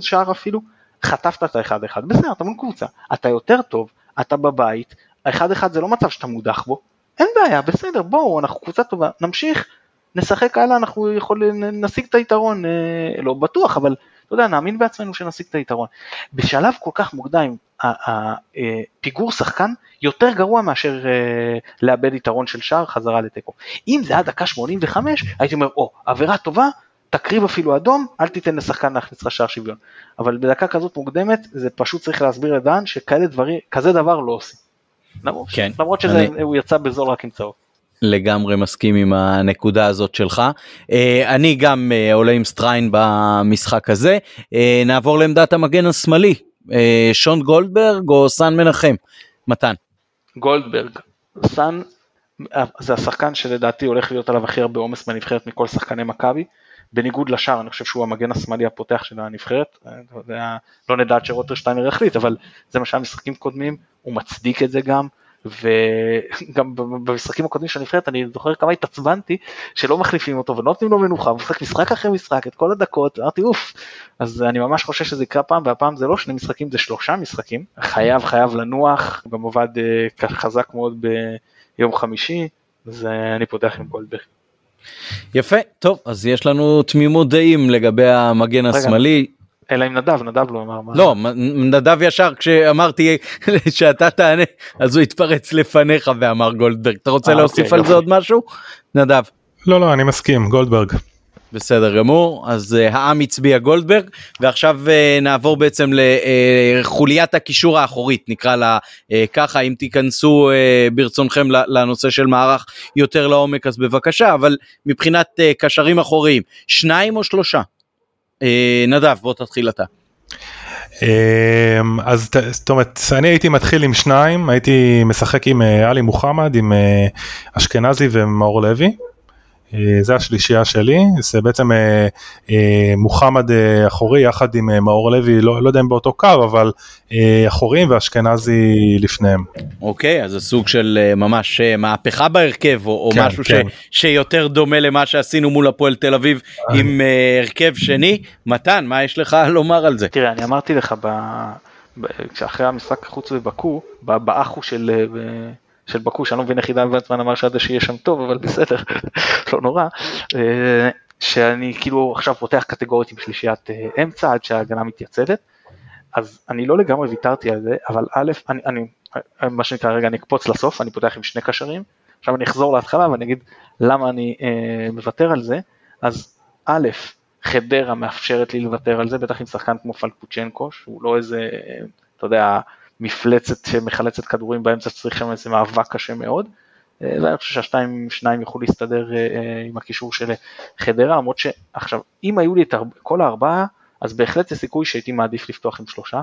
שער אפילו, חטפת את האחד אחד, בסדר, אתה מול קבוצה, אתה יותר טוב, אתה בבית, האחד אחד זה לא מצב שאתה מודח בו, אין בעיה, בסדר, בואו, אנחנו קבוצה טובה, נמשיך, נשחק הלאה, אנחנו יכולים, נשיג את היתרון, אה, לא בטוח, אבל אתה יודע, נאמין בעצמנו שנשיג את היתרון. בשלב כל כך מוקדם, הפיגור שחקן יותר גרוע מאשר אה, לאבד יתרון של שער חזרה לתיקו. אם זה היה דקה 85, הייתי אומר, או, עבירה טובה, תקריב אפילו אדום, אל תיתן לשחקן להכניס לך שער שוויון. אבל בדקה כזאת מוקדמת, זה פשוט צריך להסביר לדן שכאלה דברים, כזה דבר לא עושים. כן, למרות שזה, אני... הוא יצא בזול רק עם צהוב. לגמרי מסכים עם הנקודה הזאת שלך. אה, אני גם אה, עולה עם סטריין במשחק הזה. אה, נעבור לעמדת המגן השמאלי, שון גולדברג או סאן מנחם? מתן. גולדברג. סאן זה השחקן שלדעתי הולך להיות עליו הכי הרבה עומס בנבחרת מכל שחקני מכבי. בניגוד לשאר, אני חושב שהוא המגן השמאלי הפותח של הנבחרת, לא נדע עד שרוטנשטיינר יחליט, אבל זה מה שהיה משחקים קודמים, הוא מצדיק את זה גם, וגם במשחקים הקודמים של הנבחרת אני זוכר כמה התעצבנתי שלא מחליפים אותו ולא נותנים לו מנוחה, הוא משחק משחק אחרי משחק את כל הדקות, אמרתי אוף, אז אני ממש חושב שזה יקרה פעם, והפעם זה לא שני משחקים זה שלושה משחקים, חייב חייב לנוח, גם עובד uh, חזק מאוד ביום חמישי, אז uh, אני פותח עם גולדברג. יפה, טוב, אז יש לנו תמימות דעים לגבי המגן השמאלי. אלא אם נדב, נדב לא אמר מה. לא, נדב ישר כשאמרתי [LAUGHS] שאתה תענה, אז הוא התפרץ לפניך ואמר גולדברג. אתה רוצה אה, להוסיף אוקיי, על זה עוד משהו? נדב. לא, לא, אני מסכים, גולדברג. בסדר גמור, אז uh, העם הצביע גולדברג, ועכשיו uh, נעבור בעצם לחוליית הקישור האחורית, נקרא לה uh, ככה, אם תיכנסו uh, ברצונכם לנושא של מערך יותר לעומק אז בבקשה, אבל מבחינת uh, קשרים אחוריים, שניים או שלושה? אה, נדב בוא תתחיל אתה. אמ, אז זאת אומרת, אני הייתי מתחיל עם שניים, הייתי משחק עם אה, עלי מוחמד, עם אה, אשכנזי ומאור לוי. אה, זה השלישייה שלי, זה בעצם אה, אה, מוחמד אחורי יחד עם מאור לוי, לא, לא יודע אם באותו קו, אבל אחורים ואשכנזי לפניהם. אוקיי, אז זה סוג של ממש מהפכה בהרכב, או, כן, או משהו כן. ש, שיותר דומה למה שעשינו מול הפועל תל אביב עם הרכב שני. מתן, מה יש לך [LAUGHS] לומר על זה? תראה, אני אמרתי לך, ב... אחרי המשחק חוץ בבקו, באחו של... של בקו, שאני לא מבין איך עידן ונצמן אמר שעד שיהיה שם טוב, אבל בסדר, [LAUGHS] לא נורא, אה, שאני כאילו עכשיו פותח קטגורית עם שלישיית אה, אמצע עד שההגנה מתייצבת, אז אני לא לגמרי ויתרתי על זה, אבל א', אני, אני מה שנקרא רגע אני אקפוץ לסוף, אני פותח עם שני קשרים, עכשיו אני אחזור להתחלה ואני אגיד למה אני אה, מוותר על זה, אז א', חדרה מאפשרת לי לוותר על זה, בטח עם שחקן כמו פלקוצ'נקו, שהוא לא איזה, אתה יודע, מפלצת שמחלצת כדורים באמצע שצריך שם איזה מאבק קשה מאוד. אה, ואני חושב שהשתיים שניים יוכלו להסתדר אה, אה, עם הקישור של חדרה למרות שעכשיו אם היו לי את כל הארבעה אז בהחלט יש סיכוי שהייתי מעדיף לפתוח עם שלושה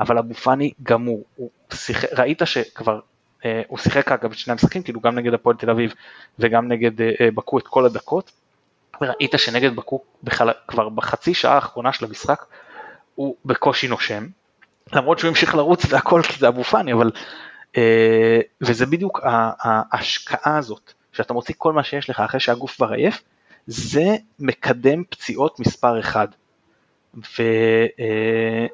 אבל אבו פאני גמור, שיח... ראית שכבר הוא שיחק אגב את שני המשחקים כאילו גם נגד הפועל תל אביב וגם נגד בקו את כל הדקות. וראית שנגד בקו בחל... כבר בחצי שעה האחרונה של המשחק הוא בקושי נושם למרות שהוא המשיך לרוץ והכל כי זה אבו פאני, אבל... אה, וזה בדיוק ההשקעה הזאת, שאתה מוציא כל מה שיש לך אחרי שהגוף כבר עייף, זה מקדם פציעות מספר אחד. ואני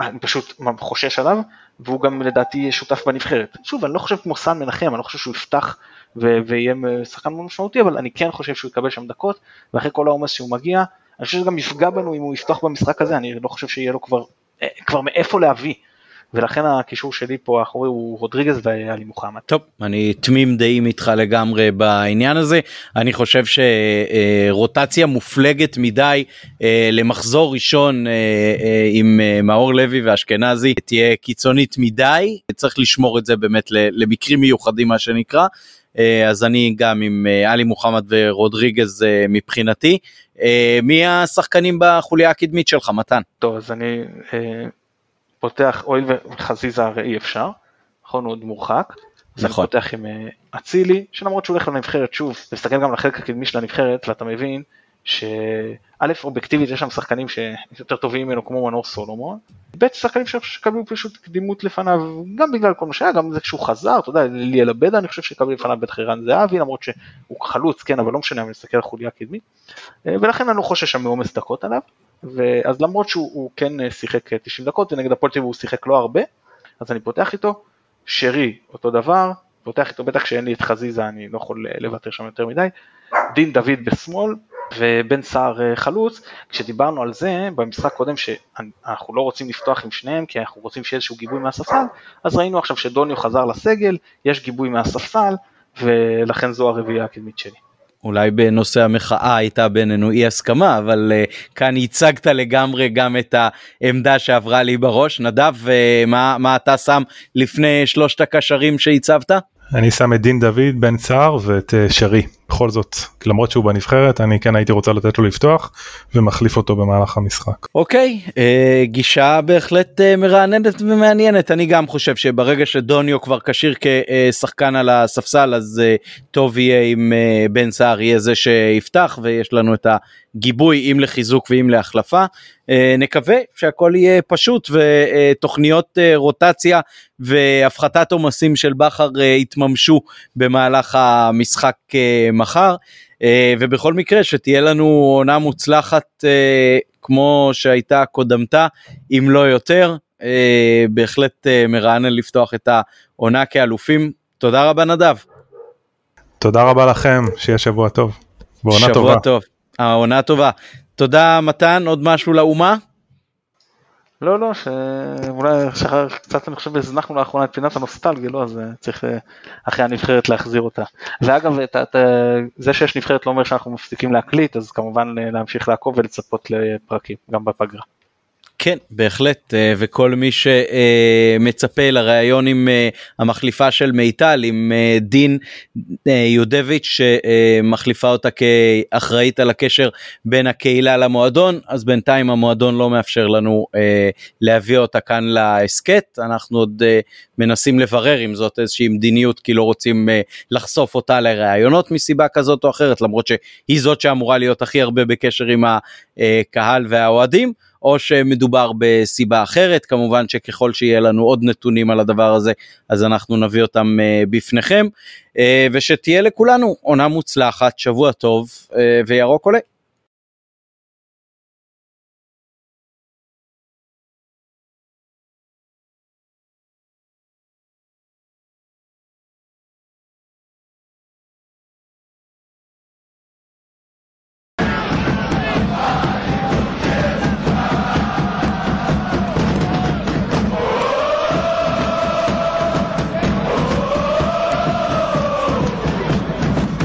אה, פשוט חושש עליו, והוא גם לדעתי שותף בנבחרת. שוב, אני לא חושב כמו סן מנחם, אני לא חושב שהוא יפתח ו- ויהיה שחקן מאוד משמעותי, אבל אני כן חושב שהוא יקבל שם דקות, ואחרי כל העומס שהוא מגיע, אני חושב שזה גם יפגע בנו אם הוא יפתח במשחק הזה, אני לא חושב שיהיה לו כבר כבר מאיפה להביא. ולכן הקישור שלי פה האחורי הוא רודריגז ואלי מוחמד. טוב, אני תמים דעים איתך לגמרי בעניין הזה. אני חושב שרוטציה מופלגת מדי אה, למחזור ראשון אה, עם מאור לוי ואשכנזי תהיה קיצונית מדי. צריך לשמור את זה באמת למקרים מיוחדים מה שנקרא. אז אני גם עם עלי מוחמד ורודריגז מבחינתי. אה, מי השחקנים בחוליה הקדמית שלך, מתן? טוב, אז אני אה, פותח, הואיל וחזיזה הרי אי אפשר, נכון, הוא עוד מורחק. אז נכון. אני פותח עם אה, אצילי, שלמרות שהוא הולך לנבחרת שוב, אתה מסתכל גם לחלק הקדמי של הנבחרת, ואתה מבין שא' אובייקטיבית יש שם שחקנים שיותר טובים ממנו כמו מנור סולומון, ב' שחקנים שקבלו פשוט קדימות לפניו גם בגלל כל מה שהיה, גם זה כשהוא חזר, אתה יודע, ליאל עבדה אני חושב שקבלו לפניו בטח ערן זהבי למרות שהוא חלוץ, כן, אבל לא משנה, אני מסתכל על חוליה קדמית, אה, ולכן אני לא חושש שם מעומס דקות עליו, אז למרות שהוא כן אה, שיחק 90 אה, דקות ונגד הפועל תל הוא שיחק לא הרבה, אז אני פותח איתו, שרי אותו דבר, פותח איתו בטח כשאין לי את חזיזה אני לא יכול לוותר שם יותר מדי, דין דוד בשמאל, ובן סער אה, חלוץ, כשדיברנו על זה במשחק קודם שאנחנו לא רוצים לפתוח עם שניהם כי אנחנו רוצים שיהיה איזשהו גיבוי מהספסל, אז ראינו עכשיו שדוניו חזר לסגל, יש גיבוי מהספסל, ולכן זו הרביעייה הקדמית שלי. אולי בנושא המחאה הייתה בינינו אי הסכמה, אבל uh, כאן הצגת לגמרי גם את העמדה שעברה לי בראש. נדב, uh, מה, מה אתה שם לפני שלושת הקשרים שהצבת? אני שם את דין דוד, בן סער ואת uh, שרי. בכל זאת, למרות שהוא בנבחרת, אני כן הייתי רוצה לתת לו לפתוח ומחליף אותו במהלך המשחק. אוקיי, אה, גישה בהחלט אה, מרעננת ומעניינת. אני גם חושב שברגע שדוניו כבר כשיר כשחקן על הספסל, אז אה, טוב יהיה אם אה, בן סער יהיה זה שיפתח ויש לנו את הגיבוי אם לחיזוק ואם להחלפה. אה, נקווה שהכל יהיה פשוט ותוכניות אה, רוטציה והפחתת עומסים של בכר אה, יתממשו במהלך המשחק מחר, ובכל מקרה שתהיה לנו עונה מוצלחת כמו שהייתה קודמתה, אם לא יותר, בהחלט מרענן לפתוח את העונה כאלופים. תודה רבה נדב. תודה רבה לכם, שיהיה שבוע טוב. שבוע טובה. טוב, העונה טובה. תודה מתן, עוד משהו לאומה? לא, לא, שאולי שחר, קצת אני חושב הזנחנו לאחרונה את פינת הנוסטלגיה, לא, אז אה, צריך אה, אחרי הנבחרת להחזיר אותה. ואגב, את, את, זה שיש נבחרת לא אומר שאנחנו מפסיקים להקליט, אז כמובן אה, להמשיך לעקוב ולצפות לפרקים, גם בפגרה. כן, בהחלט, אה, וכל מי שמצפה לראיון עם אה, המחליפה של מיטל, עם אה, דין יודביץ' שמחליפה אותה כאחראית על הקשר בין הקהילה למועדון, אז בינתיים המועדון לא מאפשר לנו להביא אותה כאן להסכת, אנחנו עוד מנסים לברר אם זאת איזושהי מדיניות כי לא רוצים לחשוף אותה לראיונות מסיבה כזאת או אחרת, למרות שהיא זאת שאמורה להיות הכי הרבה בקשר עם הקהל והאוהדים. או שמדובר בסיבה אחרת, כמובן שככל שיהיה לנו עוד נתונים על הדבר הזה, אז אנחנו נביא אותם אה, בפניכם, אה, ושתהיה לכולנו עונה מוצלחת, שבוע טוב, אה, וירוק עולה.